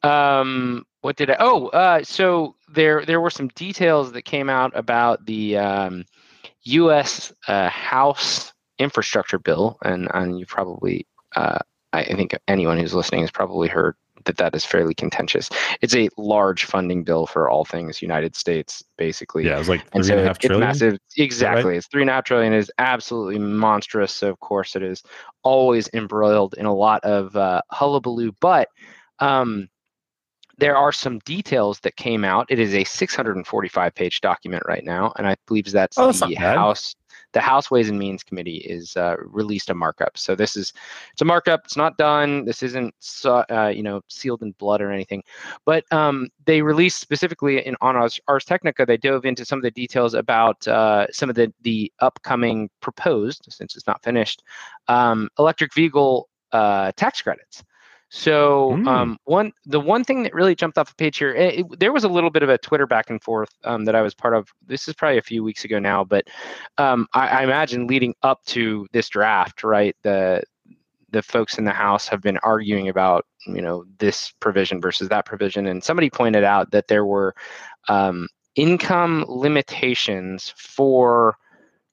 um what did i oh uh so there there were some details that came out about the um us uh, house infrastructure bill and and you probably uh I, think anyone who's listening has probably heard that that is fairly contentious it's a large funding bill for all things united states basically Yeah, it was like and three so and a it- half it's massive. Exactly. It's three and a half trillion is absolutely monstrous. So of course it is always embroiled in a lot of uh, hullabaloo. But um, there are some details that came out. It is a 645 page document right now, and I believe that's, Oh, that's the. House. The House Ways and Means Committee is uh, released a markup. So this is it's a markup. It's not done. This isn't uh, you know sealed in blood or anything. But um, they released specifically in on Ars, Ars Technica, they dove into some of the details about uh, some of the the upcoming proposed, since it's not finished, um, electric vehicle uh, tax credits. So Mm. um, one the one thing that really jumped off the page here, it, it- there was a little bit of a Twitter back and forth um, that I was part of. This is probably a few weeks ago now, but um, I, I imagine leading up to this draft, right? The the folks in the House have been arguing about you know this provision versus that provision, and somebody pointed out that there were um, income limitations for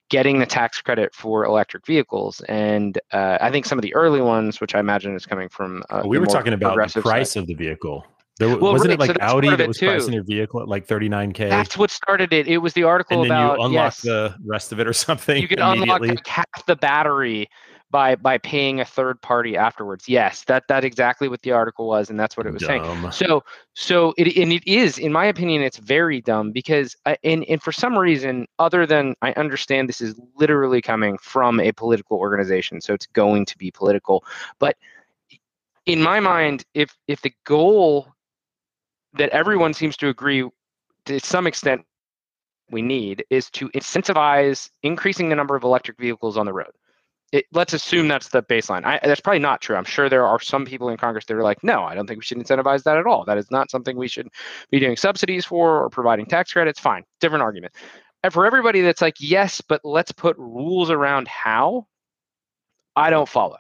getting the tax credit for electric vehicles. And uh, I think some of the early ones, which I imagine is coming from uh, we were talking about the price side. of the vehicle. There, Well, wasn't right, it like so Audi that was too. pricing your vehicle at like 39k, That's what started it. It was the article and then about you unlock yes, the rest of it or something you could unlock like half the battery by by paying a third party afterwards. Yes, that that exactly what the article was, and that's what it was saying. So so it and it is, in my opinion, it's very dumb because I, and and for some reason other than I understand this is literally coming from a political organization, so it's going to be political. But in my mind, if if the goal that everyone seems to agree to some extent we need is to incentivize increasing the number of electric vehicles on the road. It, let's assume that's the baseline. I, that's probably not true. I'm sure there are some people in Congress that are like, no, I don't think we should incentivize that at all. That is not something we should be doing subsidies for or providing tax credits. Fine, different argument. And for everybody that's like, yes, but let's put rules around how, I don't follow.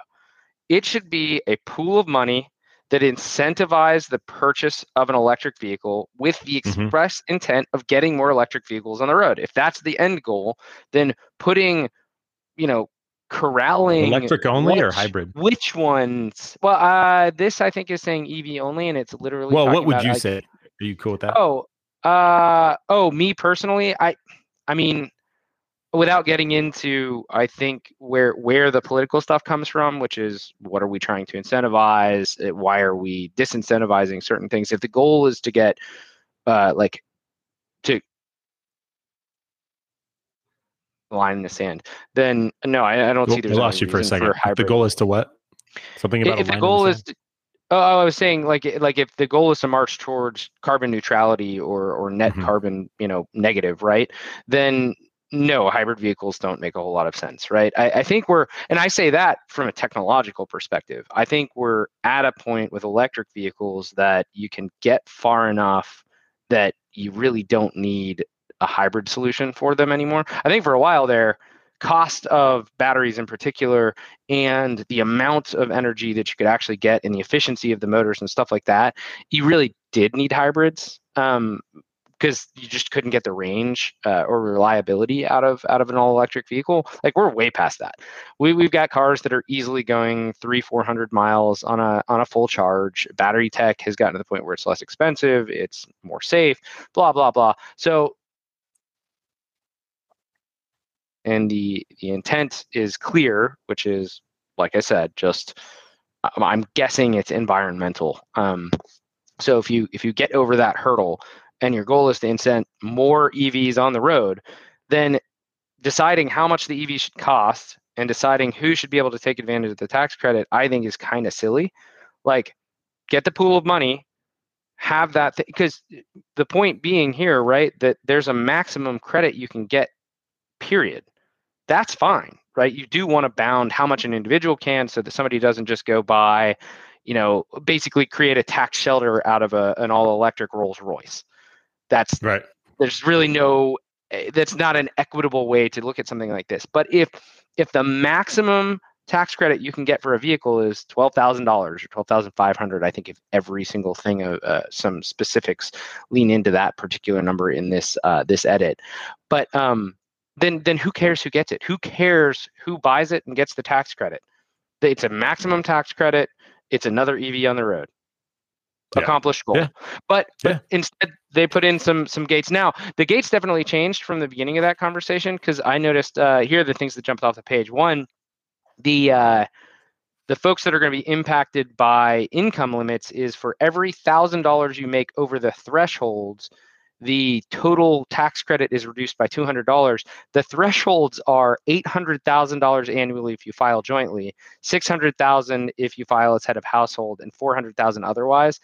It should be a pool of money that incentivize the purchase of an electric vehicle with the Mhm. express intent of getting more electric vehicles on the road. If that's the end goal, then putting, you know, corralling Electric only or hybrid? Which ones? Well, uh, this I think is saying EV only, and it's literally. Well, what would about, you like, say? Are you cool with that? Oh, uh, oh, me personally, I, I mean, without getting into, I think where where the political stuff comes from, which is what are we trying to incentivize? Uh, Why are we disincentivizing certain things? If the goal is to get, uh, like, to line in the sand, then no, I, I don't Well, see I lost you for a second. If the goal is to what? Something about if the goal the is to, oh i was saying like like if the goal is to march towards carbon neutrality or or net Mhm. carbon you know negative right then no hybrid vehicles don't make a whole lot of sense right I, I think we're and i say that from a technological perspective i think we're at a point with electric vehicles that you can get far enough that you really don't need a hybrid solution for them anymore i think for a while there cost of batteries in particular and the amount of energy that you could actually get and the efficiency of the motors and stuff like that, you really did need hybrids um, because you just couldn't get the range uh, or reliability out of out of an all electric vehicle. Like we're way past that. We we've got cars that are easily going three four hundred miles on a on a full charge. Battery tech has gotten to the point where it's less expensive, it's more safe, blah blah blah. So and the the intent is clear, which is like I said, just I'm- I'm guessing it's environmental. Um, so if you if you get over that hurdle and your goal is to incent more EVs on the road, then deciding how much the EV should cost and deciding who should be able to take advantage of the tax credit, I think is kind of silly. Like, get the pool of money, have that because the point being here, right, that there's a maximum credit you can get. Period that's fine, right? You do want to bound how much an individual can so that somebody doesn't just go buy, you know, basically create a tax shelter out of a, an all electric Rolls Royce. That's Right. there's really no eh, that's not an equitable way to look at something like this. But if if the maximum tax credit you can get for a vehicle is twelve thousand dollars or twelve thousand five hundred, I think if every single thing, uh, uh, some specifics lean into that particular number in this uh, this edit. But um, then then who cares who gets it? Who cares who buys it and gets the tax credit? It's a maximum tax credit. It's another EV on the road. Yeah. Accomplished goal. Yeah. But, but Yeah. instead they put in some some gates. Now the gates definitely changed from the beginning of that conversation because I noticed uh, here are the things that jumped off the page. One, the uh, the folks that are going to be impacted by income limits is for every thousand dollars you make over the thresholds, the total tax credit is reduced by two hundred dollars. The thresholds are eight hundred thousand dollars annually if you file jointly, six hundred thousand if you file as head of household, and four hundred thousand otherwise.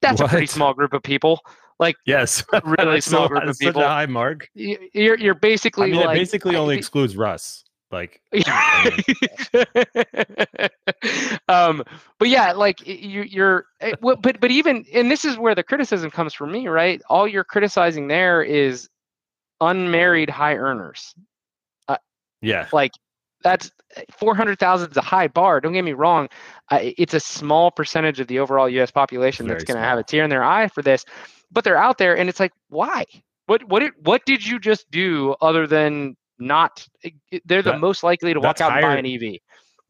That's a pretty small group of people. Like Yes. really small group of that's such people. a high mark. you're you're basically I mean, like it basically only I- excludes Russ. Like, um but yeah like you you're eh, but but even and this is where the criticism comes from me right? All you're criticizing there is unmarried high earners. Yeah. like that's 400,000 is a high bar don't get me wrong. I it's a small percentage of the overall US population that's going to have a tear in their eye for this but they're out there and it's like why? What what did what did you just do other than not. They're the That- most likely to walk out and buy an EV.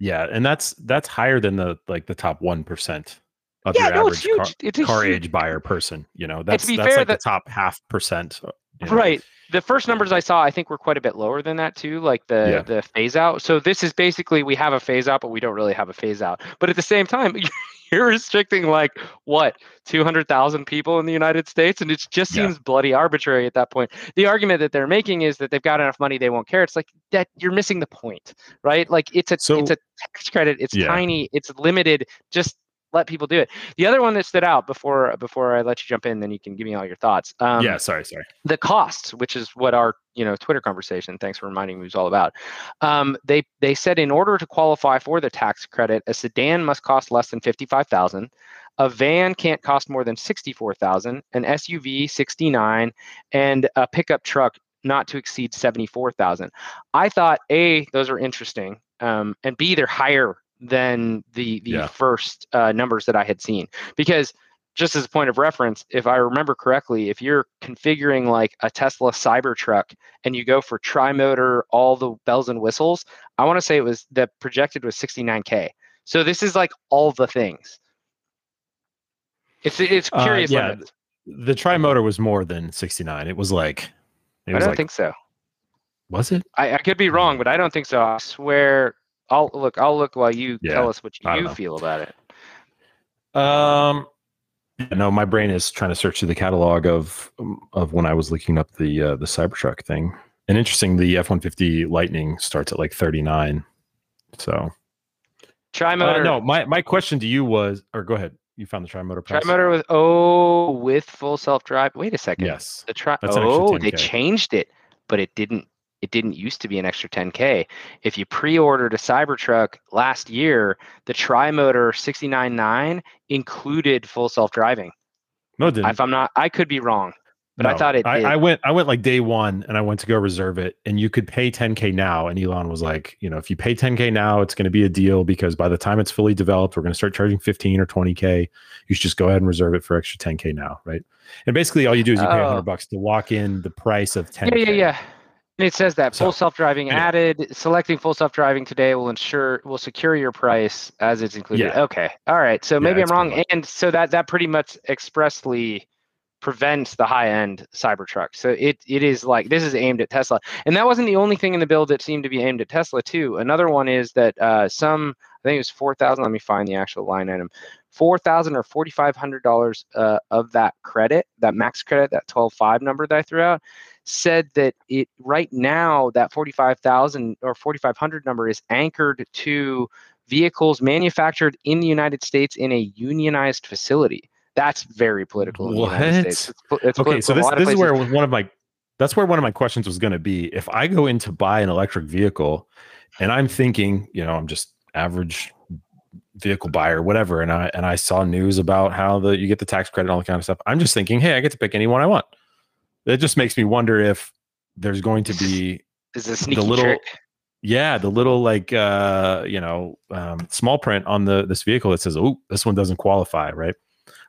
Yeah, and that's that's higher than the like the top one percent of Yeah, your no, average car, huge. It's a car huge- age buyer person. You know, that's that's fair, like that- the top half percent. uh, you know. Right. The first numbers I saw, I think, were quite a bit lower than that too, like the Yeah. the phase out. So this is basically we have a phase out, but we don't really have a phase out. But at the same time, you're restricting like what two hundred thousand people in the United States, and it just Yeah. seems bloody arbitrary at that point. The argument that they're making is that they've got enough money, they won't care. It's like that you're missing the point, right? Like it's a So- it's a tax credit, it's Yeah. tiny, it's limited. Just let people do it. The other one that stood out before before I let you jump in, then you can give me all your thoughts. Um, yeah, sorry, sorry. the costs, which is what our you know Twitter conversation, thanks for reminding me, was all about. Um, they they said in order to qualify for the tax credit, a sedan must cost less than fifty five thousand, a van can't cost more than sixty four thousand, an SUV sixty nine, and a pickup truck not to exceed seventy four thousand. I thought a those are interesting, um, and b they're higher than the the Yeah. first uh, numbers that I had seen because just as a point of reference, if I remember correctly, if you're configuring like a Tesla Cybertruck and you go for tri-motor, all the bells and whistles, I want to say it was the projected was 69k. So this is like all the things. It's it's Uh, curious. yeah, limits. The tri motor was more than sixty nine. It was like, it I was don't like, think so. was it? I, I could be wrong, but I don't think so. I swear. I'll look. I'll look while you Yeah, tell us what you feel about it. Um, no, my brain is trying to search through the catalog of of when I was looking up the uh, the Cybertruck thing. And interesting, the F one fifty Lightning starts at like thirty nine. So Tri-motor. uh, no, my my question to you was, or go ahead. You found the tri motor price. Tri-motor with oh with full self-drive. Wait a second. Yes. The tri- That's an extra oh, they changed it, but it didn't. It didn't used to be an extra 10k. If you pre-ordered a Cybertruck last year, the tri-motor 69.9 included full self-driving. No, it didn't. If I'm not, I could be wrong, but I thought it I, did. I went I went like day one and I went to go reserve it and you could pay 10k now and Elon was like you know if you pay 10k now it's going to be a deal because by the time it's fully developed we're going to start charging 15 or 20k you should just go ahead and reserve it for extra 10k now right and basically all you do is you pay Oh. 100 bucks to lock in the price of 10 yeah, yeah, yeah. And it says that full So, self-driving anyway. added. Selecting full self-driving today will ensure will secure your price as it's included. Yeah. Okay, all right. So Yeah, maybe I'm wrong, and so that that pretty much expressly prevents the high-end Cybertruck. So it it is like this is aimed at Tesla, and that wasn't the only thing in the bill that seemed to be aimed at Tesla too. Another one is that uh, some I think it was four thousand. Let me find the actual line item. Four thousand or forty five hundred dollars uh, of that credit, that max credit, that twelve five number that I threw out, said that it right now that forty five thousand or forty five hundred number is anchored to vehicles manufactured in the United States in a unionized facility. That's very political. In the United What? States. It's, it's okay so this, this is where one of my that's where one of my questions was going to be if i go in to buy an electric vehicle and i'm thinking you know i'm just average vehicle buyer whatever and i and i saw news about how the you get the tax credit and all that kind of stuff i'm just thinking hey i get to pick any one i want it just makes me wonder if there's going to be is a sneaky little- trick. yeah the little like uh you know um, small print on the this vehicle that says oh this one doesn't qualify right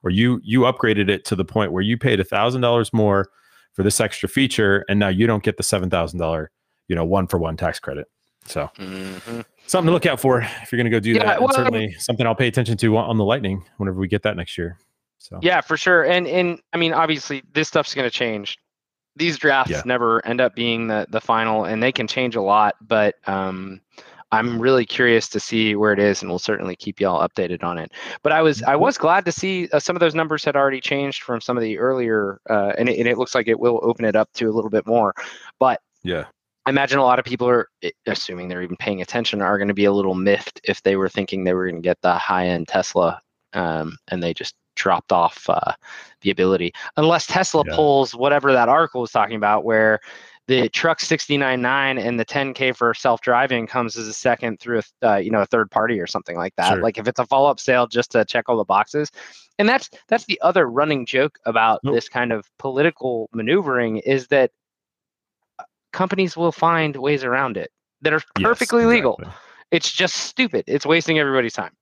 or you you upgraded it to the point where you paid a thousand dollars more for this extra feature and now you don't get the seven thousand dollar you know one for one tax credit so Mhm. something to look out for if you're going to go do Yeah, that and well, certainly something i'll pay attention to on the lightning whenever we get that next year so Yeah, for sure. And and I mean, obviously, this stuff's going to change. These drafts Yeah. never end up being the the final, and they can change a lot. But um, I'm really curious to see where it is, and we'll certainly keep y'all updated on it. But I was I was glad to see uh, some of those numbers had already changed from some of the earlier, uh, and it, and it looks like it will open it up to a little bit more. But yeah I imagine a lot of people are, assuming they're even paying attention, are going to be a little miffed if they were thinking they were going to get the high end Tesla, um, and they just dropped off uh, the ability. Unless Tesla Yeah. pulls whatever that article was talking about, where the truck 69.9 and the 10k for self driving comes as a second through a uh, you know a third party or something like that. Sure. Like if it's a follow up sale just to check all the boxes. And that's that's the other running joke about Nope. this kind of political maneuvering is that companies will find ways around it that are Yes, perfectly legal. It's just stupid. It's wasting everybody's time.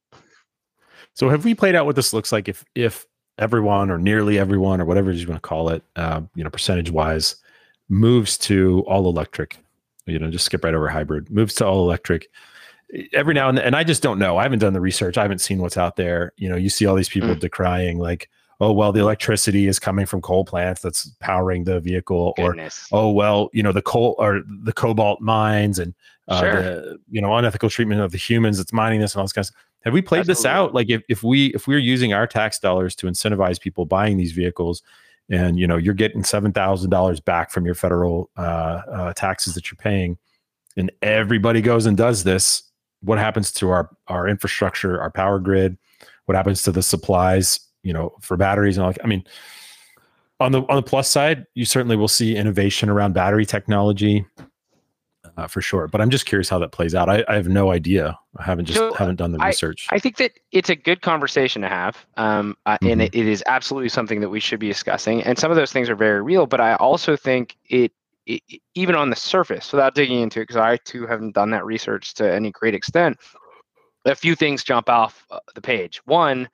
So have we played out what this looks like if if everyone or nearly everyone or whatever you want to call it, uh, you know, percentage wise, moves to all electric you know, just skip right over hybrid, moves to all electric. Every now and then, and I just don't know. I haven't done the research. I haven't seen what's out there. You know, you see all these people mm. decrying like, oh well, the electricity is coming from coal plants that's powering the vehicle, Goodness. or oh well, you know, the coal or the cobalt mines and uh, sure. the you know unethical treatment of the humans that's mining this and all this kind of stuff. Have we played Absolutely. this out? Like if, if we if we're using our tax dollars to incentivize people buying these vehicles, and you know you're getting seven thousand dollars back from your federal uh, uh, taxes that you're paying, and everybody goes and does this, what happens to our our infrastructure, our power grid? What happens to the supplies? You know, for batteries and all. I mean, on the on the plus side, you certainly will see innovation around battery technology uh, for sure. But I'm just curious how that plays out. I, I have no idea. I haven't just so haven't done the I, research. I think that it's a good conversation to have, um, uh, mm-hmm. and it, it is absolutely something that we should be discussing. And some of those things are very real. But I also think it, it even on the surface, without digging into it, because I too haven't done that research to any great extent. A few things jump off uh, the page. One,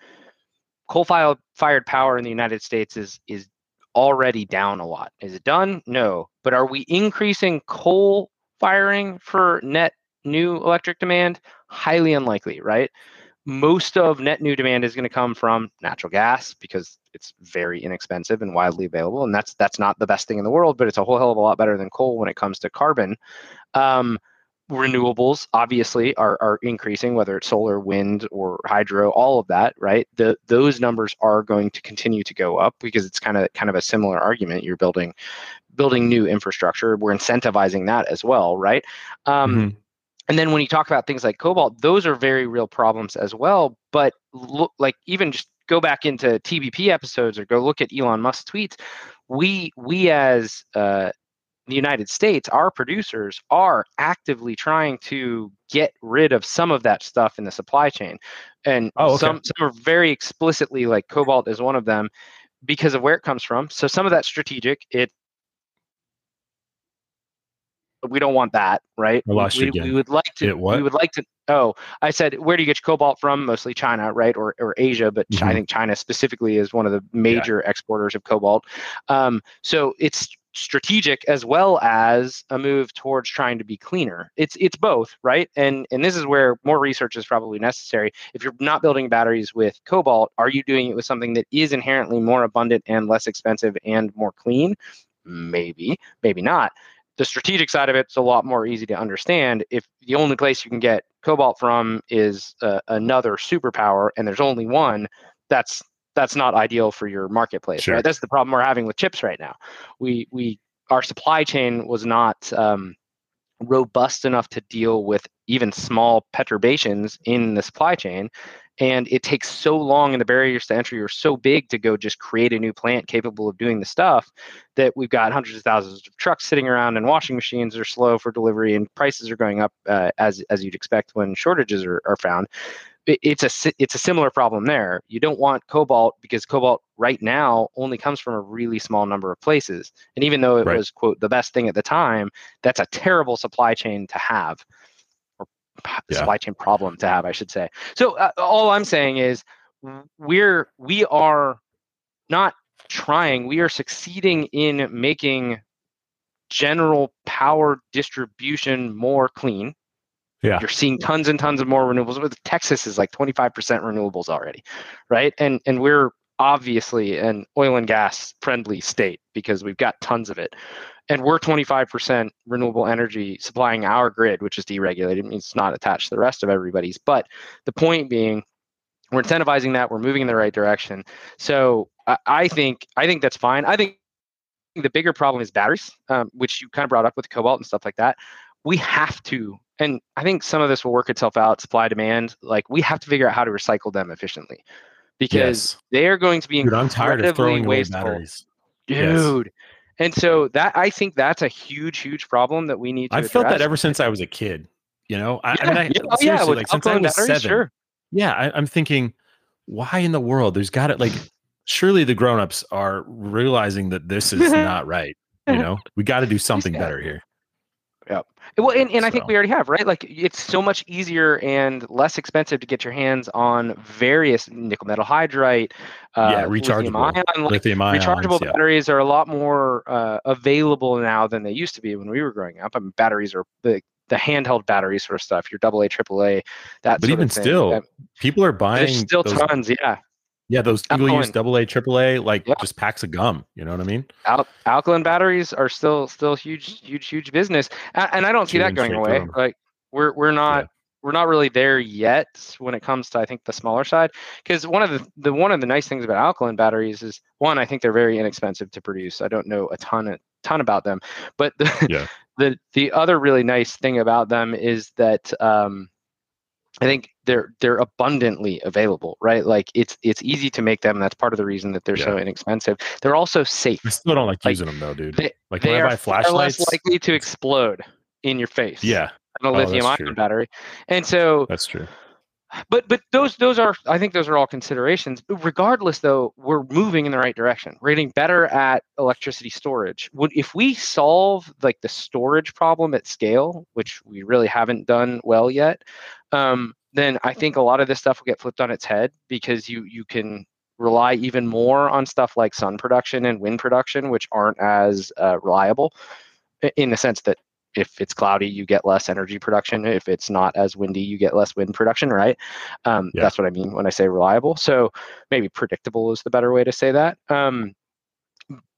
coal-fired power in the United States is is already down a lot. Is it done? No. But are we increasing coal firing for net new electric demand? Highly unlikely, right? Most of net new demand is going to come from natural gas because it's very inexpensive and widely available, and that's that's not the best thing in the world, but it's a whole hell of a lot better than coal when it comes to carbon. Um, renewables obviously are, are increasing whether it's solar wind or hydro all of that right the those numbers are going to continue to go up because it's kind of kind of a similar argument you're building building new infrastructure. We're incentivizing that as well, right? Um, mm-hmm. And then when you talk about things like cobalt, those are very real problems as well. But look, like even just go back into TBP episodes or go look at Elon Musk tweets. We we as uh, the United States, our producers are actively trying to get rid of some of that stuff in the supply chain, and oh, okay. some some are very explicitly like cobalt is one of them because of where it comes from. So some of that strategic. It we don't want that, right? We, we would like to. We would like to. Oh, I said, where do you get your cobalt from? Mostly China, right, or or Asia, but mm-hmm. I think China specifically is one of the major yeah. exporters of cobalt. Um, so it's strategic as well as a move towards trying to be cleaner. It's it's both, right? And and this is where more research is probably necessary. If you're not building batteries with cobalt, are you doing it with something that is inherently more abundant and less expensive and more clean? Maybe, maybe not the strategic side of it's a lot more easy to understand. If the only place you can get cobalt from is uh, another superpower, and there's only one, that's that's not ideal for your marketplace. Sure. Right? That's the problem we're having with chips right now. We we our supply chain was not um, robust enough to deal with even small perturbations in the supply chain and it takes so long and the barriers to entry are so big to go just create a new plant capable of doing the stuff that we've got hundreds of thousands of trucks sitting around and washing machines are slow for delivery and prices are going up uh, as as you'd expect when shortages are, are found it's a it's a similar problem there. You don't want cobalt because cobalt right now only comes from a really small number of places. And even though it right. was quote the best thing at the time, that's a terrible supply chain to have yeah. supply chain problem to have, I should say. So uh, all I'm saying is we're we are not trying, we are succeeding in making general power distribution more clean. Yeah. You're seeing tons and tons of more renewables. Texas is like 25% renewables already, right? And and we're obviously an oil and gas friendly state because we've got tons of it and we're 25% renewable energy supplying our grid, which is deregulated. It means it's not attached to the rest of everybody's. But the point being, we're incentivizing that. We're moving in the right direction. So I, I think I think that's fine. I think the bigger problem is batteries, um, which you kind of brought up with cobalt and stuff like that. We have to, and I think some of this will work itself out. Supply demand, like we have to figure out how to recycle them efficiently because yes. they are going to be Dude, I'm tired of throwing wasteful. Dude, yes. And so that I think that's a huge, huge problem that we need to. I've felt that ever since I was a kid. You know, I, yeah, I mean, I, yeah, oh, yeah, like since I was batteries, seven. Sure. Yeah, I, am thinking, why in the world? There's got it. Like, surely the grown-ups are realizing that this is not right. You know, we got to do something better here. Yep. Well, and, and I think we already have, right? Like it's so much easier and less expensive to get your hands on various nickel metal hydride, uh, Yeah, lithium rechargeable. ion, like Lithium rechargeable yeah. batteries are a lot more uh, available now than they used to be when we were growing up. I mean, batteries are the the handheld battery sort of stuff, your double AA, AAA, that. But sort even of thing. still, People are buying there's still those, tons. Yeah, yeah those single use double A, triple A, like Yeah. just packs of gum. You know what I mean? Al- alkaline batteries are still still huge, huge, huge business, A- and I don't see that going away. 'em. Like we're we're not. Yeah. We're not really there yet when it comes to I think the smaller side because one of the, the one of the nice things about alkaline batteries is one I think they're very inexpensive to produce. I don't know a ton a ton about them, but the Yeah. the the other really nice thing about them is that um, I think they're they're abundantly available, right? Like it's it's easy to make them. That's part of the reason that they're so inexpensive. They're also safe. I still don't like, Like, using them though, dude. they- like They when I are far less likely to explode in your face. Yeah, than a Oh, lithium ion true. battery. And so that's true. But but those those are I think those are all considerations. Regardless, though, we're moving in the right direction. We're getting better at electricity storage. If we solve like the storage problem at scale, which we really haven't done well yet, um, then I think a lot of this stuff will get flipped on its head because you you can rely even more on stuff like sun production and wind production, which aren't as uh, reliable, in the sense that if it's cloudy, you get less energy production. If it's not as windy, you get less wind production, right? Um, Yeah. That's what I mean when I say reliable. So maybe predictable is the better way to say that. Um,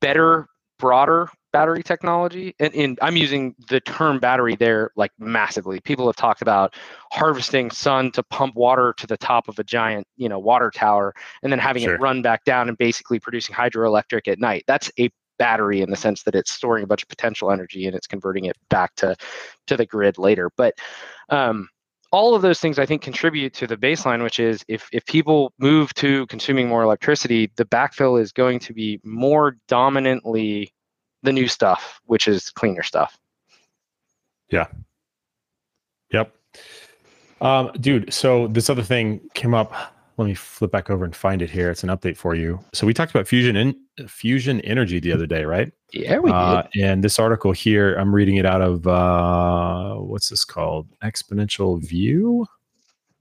better, broader battery technology, and, and I'm using the term battery there like massively. People have talked about harvesting sun to pump water to the top of a giant, you know, water tower, and then having Sure. it run back down and basically producing hydroelectric at night. That's a battery in the sense that it's storing a bunch of potential energy and it's converting it back to to the grid later. But um, all of those things I think contribute to the baseline, which is if if people move to consuming more electricity, the backfill is going to be more dominantly the new stuff, which is cleaner stuff. Yeah. Yep. Um, dude, so this other thing came up. Let me flip back over and find it here. It's an update for you. So we talked about fusion in fusion energy the other day, right? Yeah, we Uh, and this article here, I'm reading it out of uh, what's this called? Exponential View.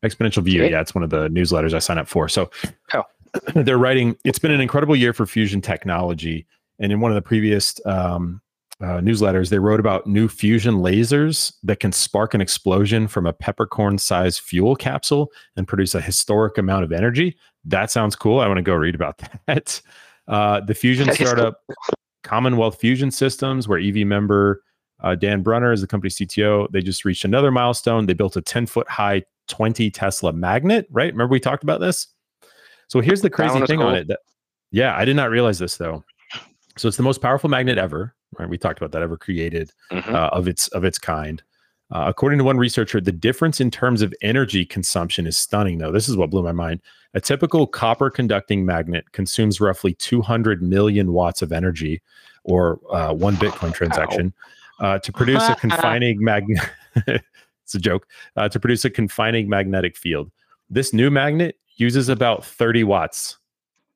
Exponential View. Okay. Yeah, it's one of the newsletters I sign up for. So Oh. they're writing. It's been an incredible year for fusion technology. And in one of the previous um, uh, newsletters, they wrote about new fusion lasers that can spark an explosion from a peppercorn-sized fuel capsule and produce a historic amount of energy. That sounds cool. I want to go read about that. Uh, the fusion cool. startup Commonwealth Fusion Systems, where EV member uh, Dan Brunner is the company's CTO. They just reached another milestone. They built a 10 foot high, 20 Tesla magnet, right? Remember we talked about this? So here's the crazy thing on it. That, yeah, I did not realize this though. So it's the most powerful magnet ever, right? We talked about that ever created Mhm. uh, of its of its kind. Uh, according to one researcher, the difference in terms of energy consumption is stunning. Though this is what blew my mind. A typical copper conducting magnet consumes roughly 200 million watts of energy, or uh, one Bitcoin transaction, uh, to produce a confining magnet. it's a joke. Uh, to produce a confining magnetic field. This new magnet uses about 30 watts.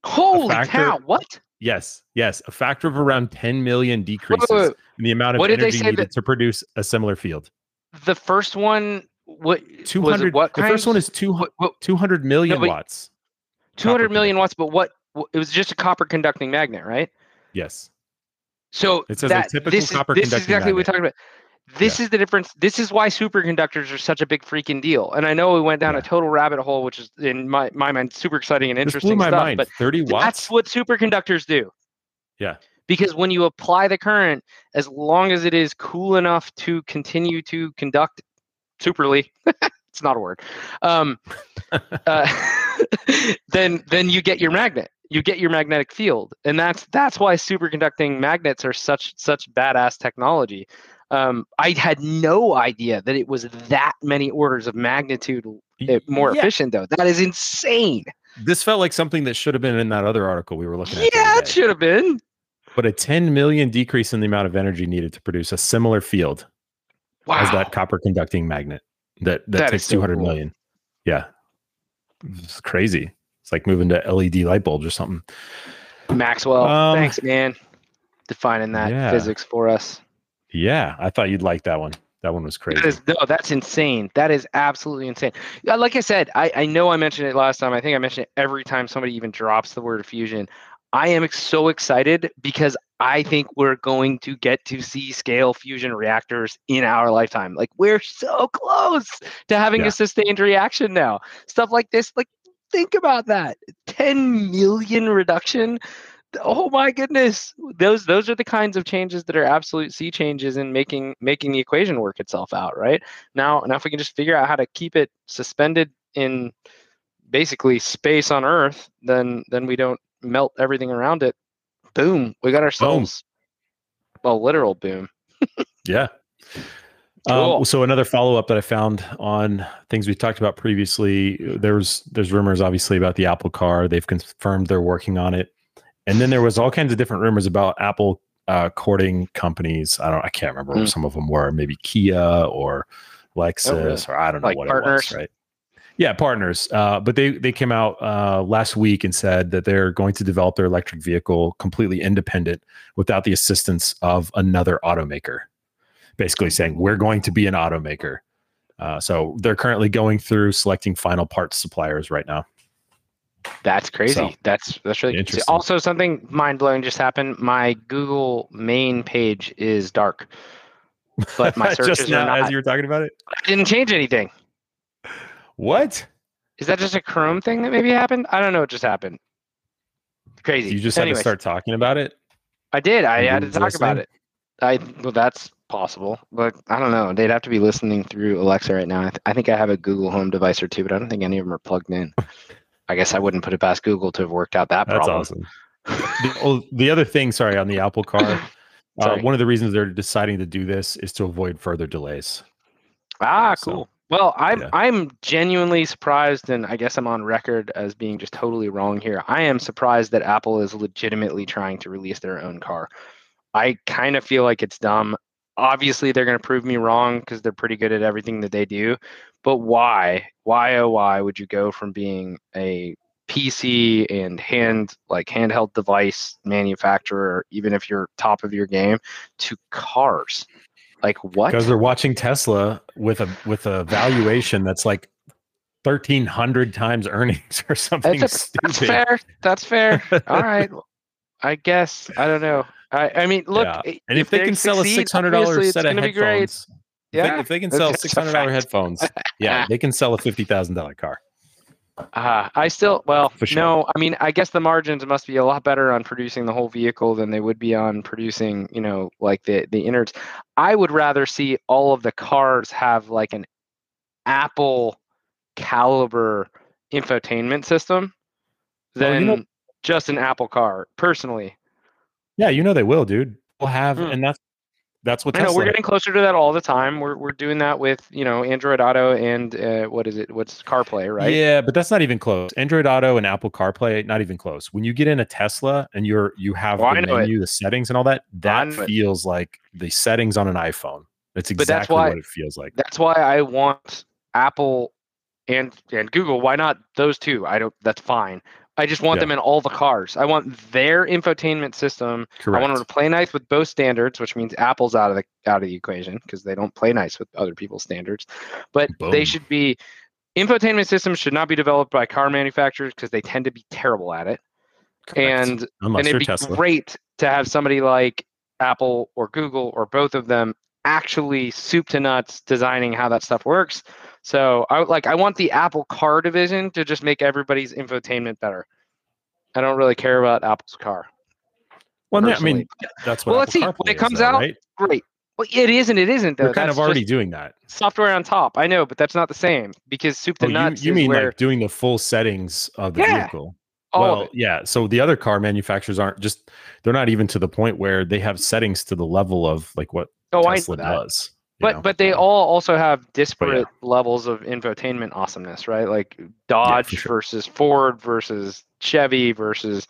Holy factor- cow! What? Yes, yes, a factor of around 10 million decreases wait, wait. in the amount of What energy needed that- to produce a similar field. The first one, what? was 200 it what the first one is two, What, what, 200 million but- watts 200 million watts, but what? It was just a copper conducting magnet, right? yes So It says a typical this copper is, this is exactly what we're talking about. This is the difference. This is why superconductors are such a big freaking deal. And I know we went down Yeah. a total rabbit hole, which is in my, my mind super exciting and this interesting blew my stuff. mind But 30 watts that's what superconductors do. Yeah. Because when you apply the current, as long as it is cool enough to continue to conduct superly, it's not a word. Um, uh, then then you get your magnet. You get your magnetic field, and that's that's why superconducting magnets are such such badass technology. Um, I had no idea that it was that many orders of magnitude uh, more Yeah, efficient, though. That is insane. this felt like something that should have been in that other article we were looking at Yeah, it should have been. but a 10 million decrease in the amount of energy needed to produce a similar field Wow. as that copper conducting magnet that that, That takes so two hundred million. cool. yeah it's crazy it's like moving to led light bulbs or something Maxwell, Um, thanks, man, defining that yeah. physics for us. Yeah, I thought you'd like that one. That one was crazy. That is, no, that's insane. That is absolutely insane. Like I said, I, I know I mentioned it last time. I think I mentioned it every time somebody even drops the word fusion. I am so excited because I think we're going to get to see scale fusion reactors in our lifetime. Like we're so close to having Yeah. a sustained reaction now. Stuff like this, like think about that. 10 million reduction. Oh my goodness. Those those are the kinds of changes that are absolute sea changes in making making the equation work itself out, right? Now now if we can just figure out how to keep it suspended in basically space on Earth, then then we don't melt everything around it. Boom, we got ourselves a literal boom. Yeah. Cool. Um, so another follow up that I found on things we talked about previously, there's there's rumors obviously about the Apple Car. They've confirmed they're working on it, and then there was all kinds of different rumors about Apple uh, courting companies. I don't, I can't remember Hmm. what some of them were. Maybe Kia or Lexus, really? or I don't know Like what partners? it was. Right? Yeah, partners. Uh, but they they came out uh, last week and said that they're going to develop their electric vehicle completely independent without the assistance of another automaker. Basically saying we're going to be an automaker. Uh, so they're currently going through selecting final parts suppliers right now. That's crazy. So, that's that's really interesting. Also, something mind blowing just happened. My Google main page is dark, but my searches just are not. as you were talking about it. I didn't change anything. What? Is that just a Chrome thing that maybe happened? I don't know. what just happened. Crazy. You just had Anyways, to start talking about it. I did. I had to talk about it. I well, that's possible, but I don't know. They'd have to be listening through Alexa right now. I, th- I think I have a Google Home device or two, but I don't think any of them are plugged in. I guess I wouldn't put it past Google to have worked out that That's problem. awesome. the, oh, the other thing, sorry, on the Apple car, uh, one of the reasons they're deciding to do this is to avoid further delays. Ah, So, cool. Well, I'm yeah. I'm genuinely surprised, and I guess I'm on record as being just totally wrong here. I am surprised that Apple is legitimately trying to release their own car. I kind of feel like it's dumb. Obviously, they're going to prove me wrong because they're pretty good at everything that they do. But why? Why oh why would you go from being a PC and hand like handheld device manufacturer, even if you're top of your game, to cars? Like what? Because they're watching Tesla with a with a valuation that's like thirteen hundred times earnings or something That's, a, stupid. that's fair. That's fair. All right. I guess I don't know. I, I mean, look. Yeah. And if, they can sell a six hundred dollars set of gonna headphones, if they- Yeah, if they can sell six hundred dollar headphones, yeah, they can sell a fifty thousand dollar car. Uh, I still, well, For sure. no. I mean, I guess the margins must be a lot better on producing the whole vehicle than they would be on producing, you know, like the the innards. I would rather see all of the cars have like an Apple caliber infotainment system Well, than you know- just an Apple car. Personally, Yeah, you know they will, dude. We'll have, Hmm. and that's that's what I know we're getting closer to that all the time. We're we're doing that with you know Android Auto and uh, what is it? What's CarPlay, right? Yeah, but that's not even close. Android Auto and Apple CarPlay, not even close. When you get in a Tesla and you're you have Oh, the know it. menu, the settings, and all that, that know it. feels like the settings on an iPhone. That's exactly that's why- what it feels like. That's why I want Apple and and Google. Why not those two? I don't. That's fine. I just want Yeah. them in all the cars. I want their infotainment system. Correct. I want them to play nice with both standards, which means Apple's out of the out of the equation because they don't play nice with other people's standards. But Boom. they should be infotainment systems should not be developed by car manufacturers because they tend to be terrible at it. Correct. And unless and it'd be Tesla. great to have somebody like Apple or Google or both of them actually soup to nuts designing how that stuff works. So I like I want the Apple car division to just make everybody's infotainment better. I don't really care about Apple's car. Well, no, I mean, that's what. Well, let's Apple see. When CarPlay it is, comes though, out, right? Great. Well, it is and it isn't though. They're kind That's of already doing that. software on top. I know, but that's not the same because soup to Oh, nuts you is mean where like doing the full settings of the Yeah, vehicle? all well, yeah. So the other car manufacturers aren't just they're not even to the point where they have settings to the level of like what Oh, Tesla I know that. does. But know? but they all also have disparate levels of infotainment awesomeness, right? Like Dodge sure. versus Ford versus Chevy versus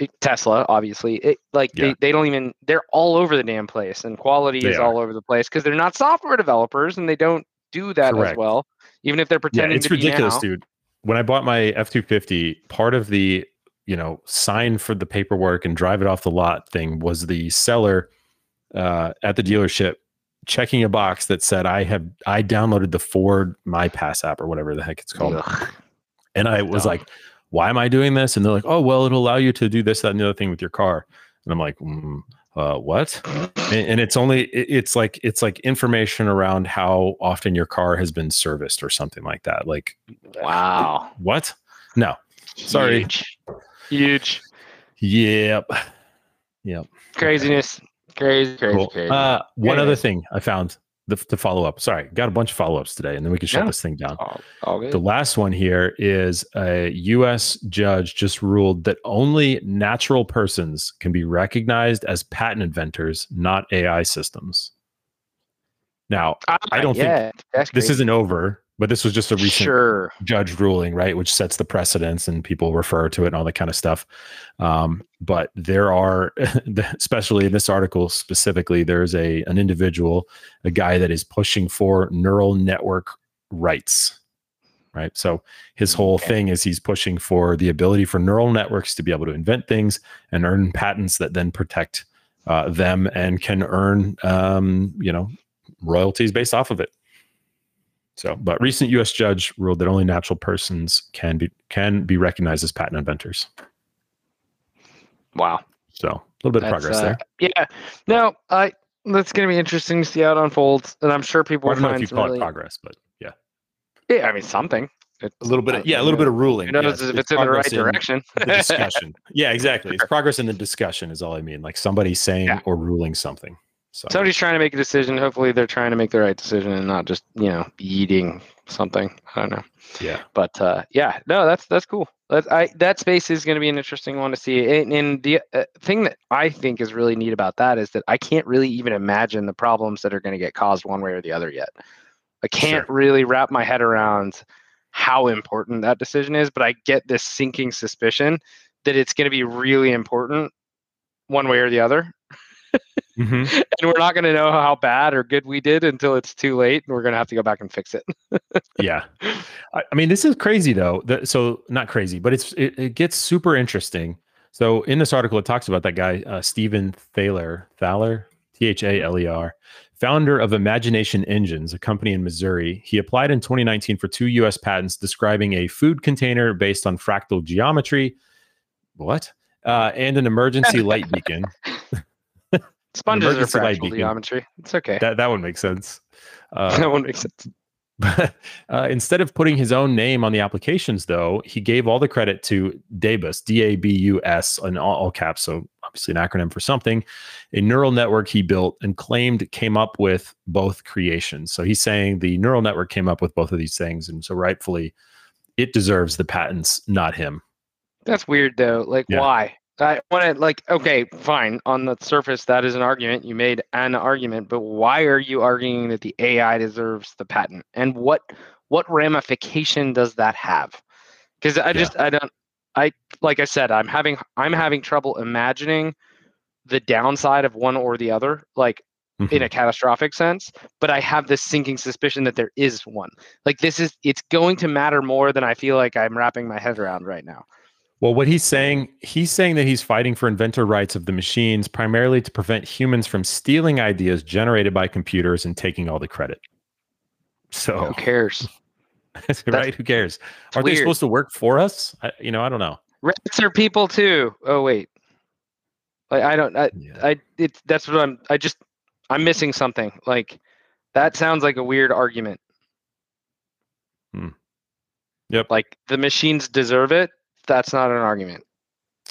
eh, Tesla, obviously. It like Yeah. they, they don't even they're all over the damn place and quality They is are. all over the place because they're not software developers and they don't do that as well. Even if they're yeah, pretending it's to ridiculous, now. dude. When I bought my F two fifty, part of the you know sign for the paperwork and drive it off the lot thing was the seller uh, at the dealership checking a box that said I have I downloaded the Ford My Pass app or whatever the heck it's called. Ugh. And I was Dumb. like, why am I doing this? And they're like, oh, well, it'll allow you to do this, that, and the other thing with your car. And I'm like, mm, uh, what? And, and it's only, it- it's like, it's like information around how often your car has been serviced or something like that. Like, Wow. what? No. Sorry. Huge. Huge. Yep. Yep. Craziness. Crazy, crazy, Cool. crazy. Uh, one other thing I found the, to follow up. Sorry, got a bunch of follow ups today, and then we can shut Yeah. this thing down. all, all. The last one here is a U.S. judge just ruled that only natural persons can be recognized as patent inventors, not AI systems. Now, I don't think yeah, that's this crazy. isn't over, but this was just a recent Sure. judge ruling, right? Which sets the precedence and people refer to it and all that kind of stuff. Um, but there are, especially in this article specifically, there's a an individual, a guy that is pushing for neural network rights, right? So his whole Okay. thing is he's pushing for the ability for neural networks to be able to invent things and earn patents that then protect uh, them and can earn, um, you know, royalties based off of it. So, but recent U.S. judge ruled that only natural persons can be can be recognized as patent inventors. Wow. So, a little bit of progress uh, there. Yeah. No, I. That's going to be interesting to see how it unfolds, and I'm sure people I will don't know if you some call really. it progress, but yeah, Yeah, I mean something. It's, a little bit. uh, Of, yeah, a little bit of ruling. Who knows Yes, if it's in the right progress in direction? the discussion. yeah, exactly. It's progress in the discussion is all I mean. Like somebody saying Yeah. or ruling something. So, Somebody's trying to make a decision. Hopefully, they're trying to make the right decision and not just you know eating something. I don't know. yeah, but uh, yeah, no, that's that's cool. That I that space is going to be an interesting one to see. And, and the uh, thing that I think is really neat about that is that I can't really even imagine the problems that are going to get caused one way or the other yet. I can't really wrap my head around how important that decision is, but I get this sinking suspicion that it's going to be really important one way or the other. Mhm. And we're not going to know how bad or good we did until it's too late and we're going to have to go back and fix it. yeah. I, I mean, this is crazy though. The, so not crazy, but it's it, it gets super interesting. So in this article, it talks about that guy uh, Stephen Thaler, Thaler, T H A L E R, founder of Imagination Engines, a company in Missouri. He applied in 2019 for two U.S. patents describing a food container based on fractal geometry. What? Uh, and an emergency light beacon. Sponges are fractal geometry. It's okay. That that would make sense. Uh, that one makes sense. But uh, instead of putting his own name on the applications, though, he gave all the credit to DABUS, D A B U S, in all, all caps. So obviously an acronym for something, a neural network he built and claimed came up with both creations. So he's saying the neural network came up with both of these things, and so rightfully, it deserves the patents, not him. That's weird though. Like Yeah. why? I want to like okay, fine. On the surface, that is an argument. You made an argument, but why are you arguing that the AI deserves the patent? And what what ramification does that have? Because I Yeah. just I don't I like I said I'm having I'm having trouble imagining the downside of one or the other. Like in Mhm. a catastrophic sense, but I have this sinking suspicion that there is one. Like this is it's going to matter more than I feel like I'm wrapping my head around right now. Well, what he's saying, he's saying that he's fighting for inventor rights of the machines primarily to prevent humans from stealing ideas generated by computers and taking all the credit. So Who cares? right? Who cares? Are they weird. supposed to work for us? I, you know, I don't know. Rats are people too. Oh wait. Like I don't I Yeah. I it's that's what I'm I just I'm missing something. Like that sounds like a weird argument. Hmm. Yep. Like the machines deserve it. That's not an argument.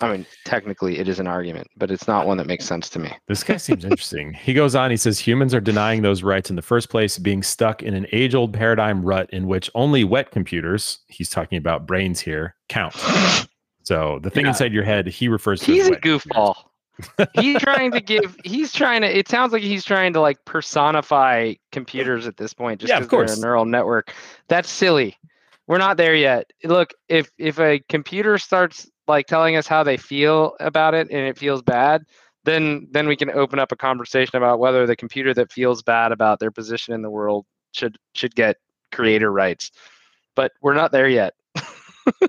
I mean, technically it is an argument, but it's not one that makes sense to me. This guy seems interesting. He goes on, he says humans are denying those rights in the first place, being stuck in an age old paradigm rut in which only wet computers, he's talking about brains here, count. So the thing Yeah. inside your head, he refers to He's a goofball. he's trying to give he's trying to it sounds like he's trying to like personify computers at this point just Yeah, of they're a neural network that's silly we're not there yet look if if a computer starts like telling us how they feel about it and it feels bad then then we can open up a conversation about whether the computer that feels bad about their position in the world should should get creator rights but we're not there yet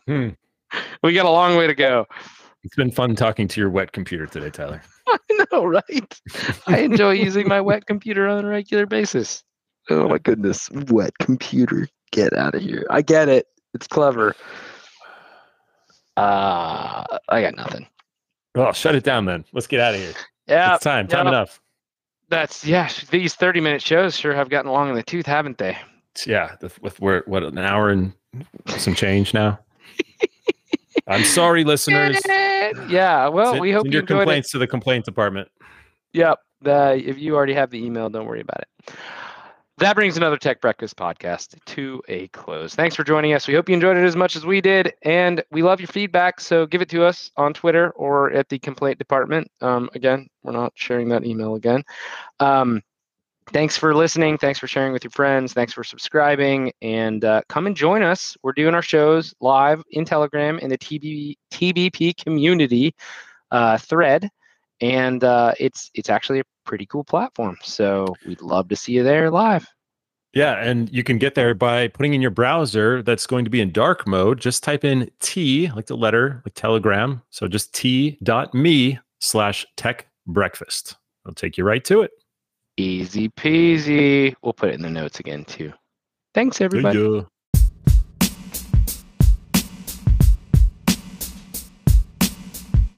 Hmm. we got a long way to go It's been fun talking to your wet computer today, Tyler. I know, right? I enjoy using my wet computer on a regular basis. Oh my goodness, wet computer, get out of here! I get it. It's clever. Uh, I got nothing. Oh, shut it down then. Let's get out of here. Yeah, it's time. Time yeah. enough. That's yeah. These thirty-minute shows sure have gotten long in the tooth, haven't they? Yeah, with we're what an hour and some change now. I'm sorry, listeners. Yeah, well, Send- we hope send you your enjoyed it. complaints to the complaint department. Yep. The, if you already have the email, don't worry about it. That brings another Tech Breakfast podcast to a close. Thanks for joining us. We hope you enjoyed it as much as we did, and we love your feedback. So give it to us on Twitter or at the complaint department. Um, again, we're not sharing that email again. Um, thanks for listening. Thanks for sharing with your friends. Thanks for subscribing, and uh, come and join us. We're doing our shows live in Telegram in the TB, TBP community uh, thread and uh, it's it's actually a pretty cool platform. So we'd love to see you there live. Yeah, and you can get there by putting in your browser that's going to be in dark mode. Just type in T, like the letter, like Telegram. So just t.me slash tech breakfast. It'll take you right to it. Easy peasy. We'll put it in the notes again too. Thanks everybody.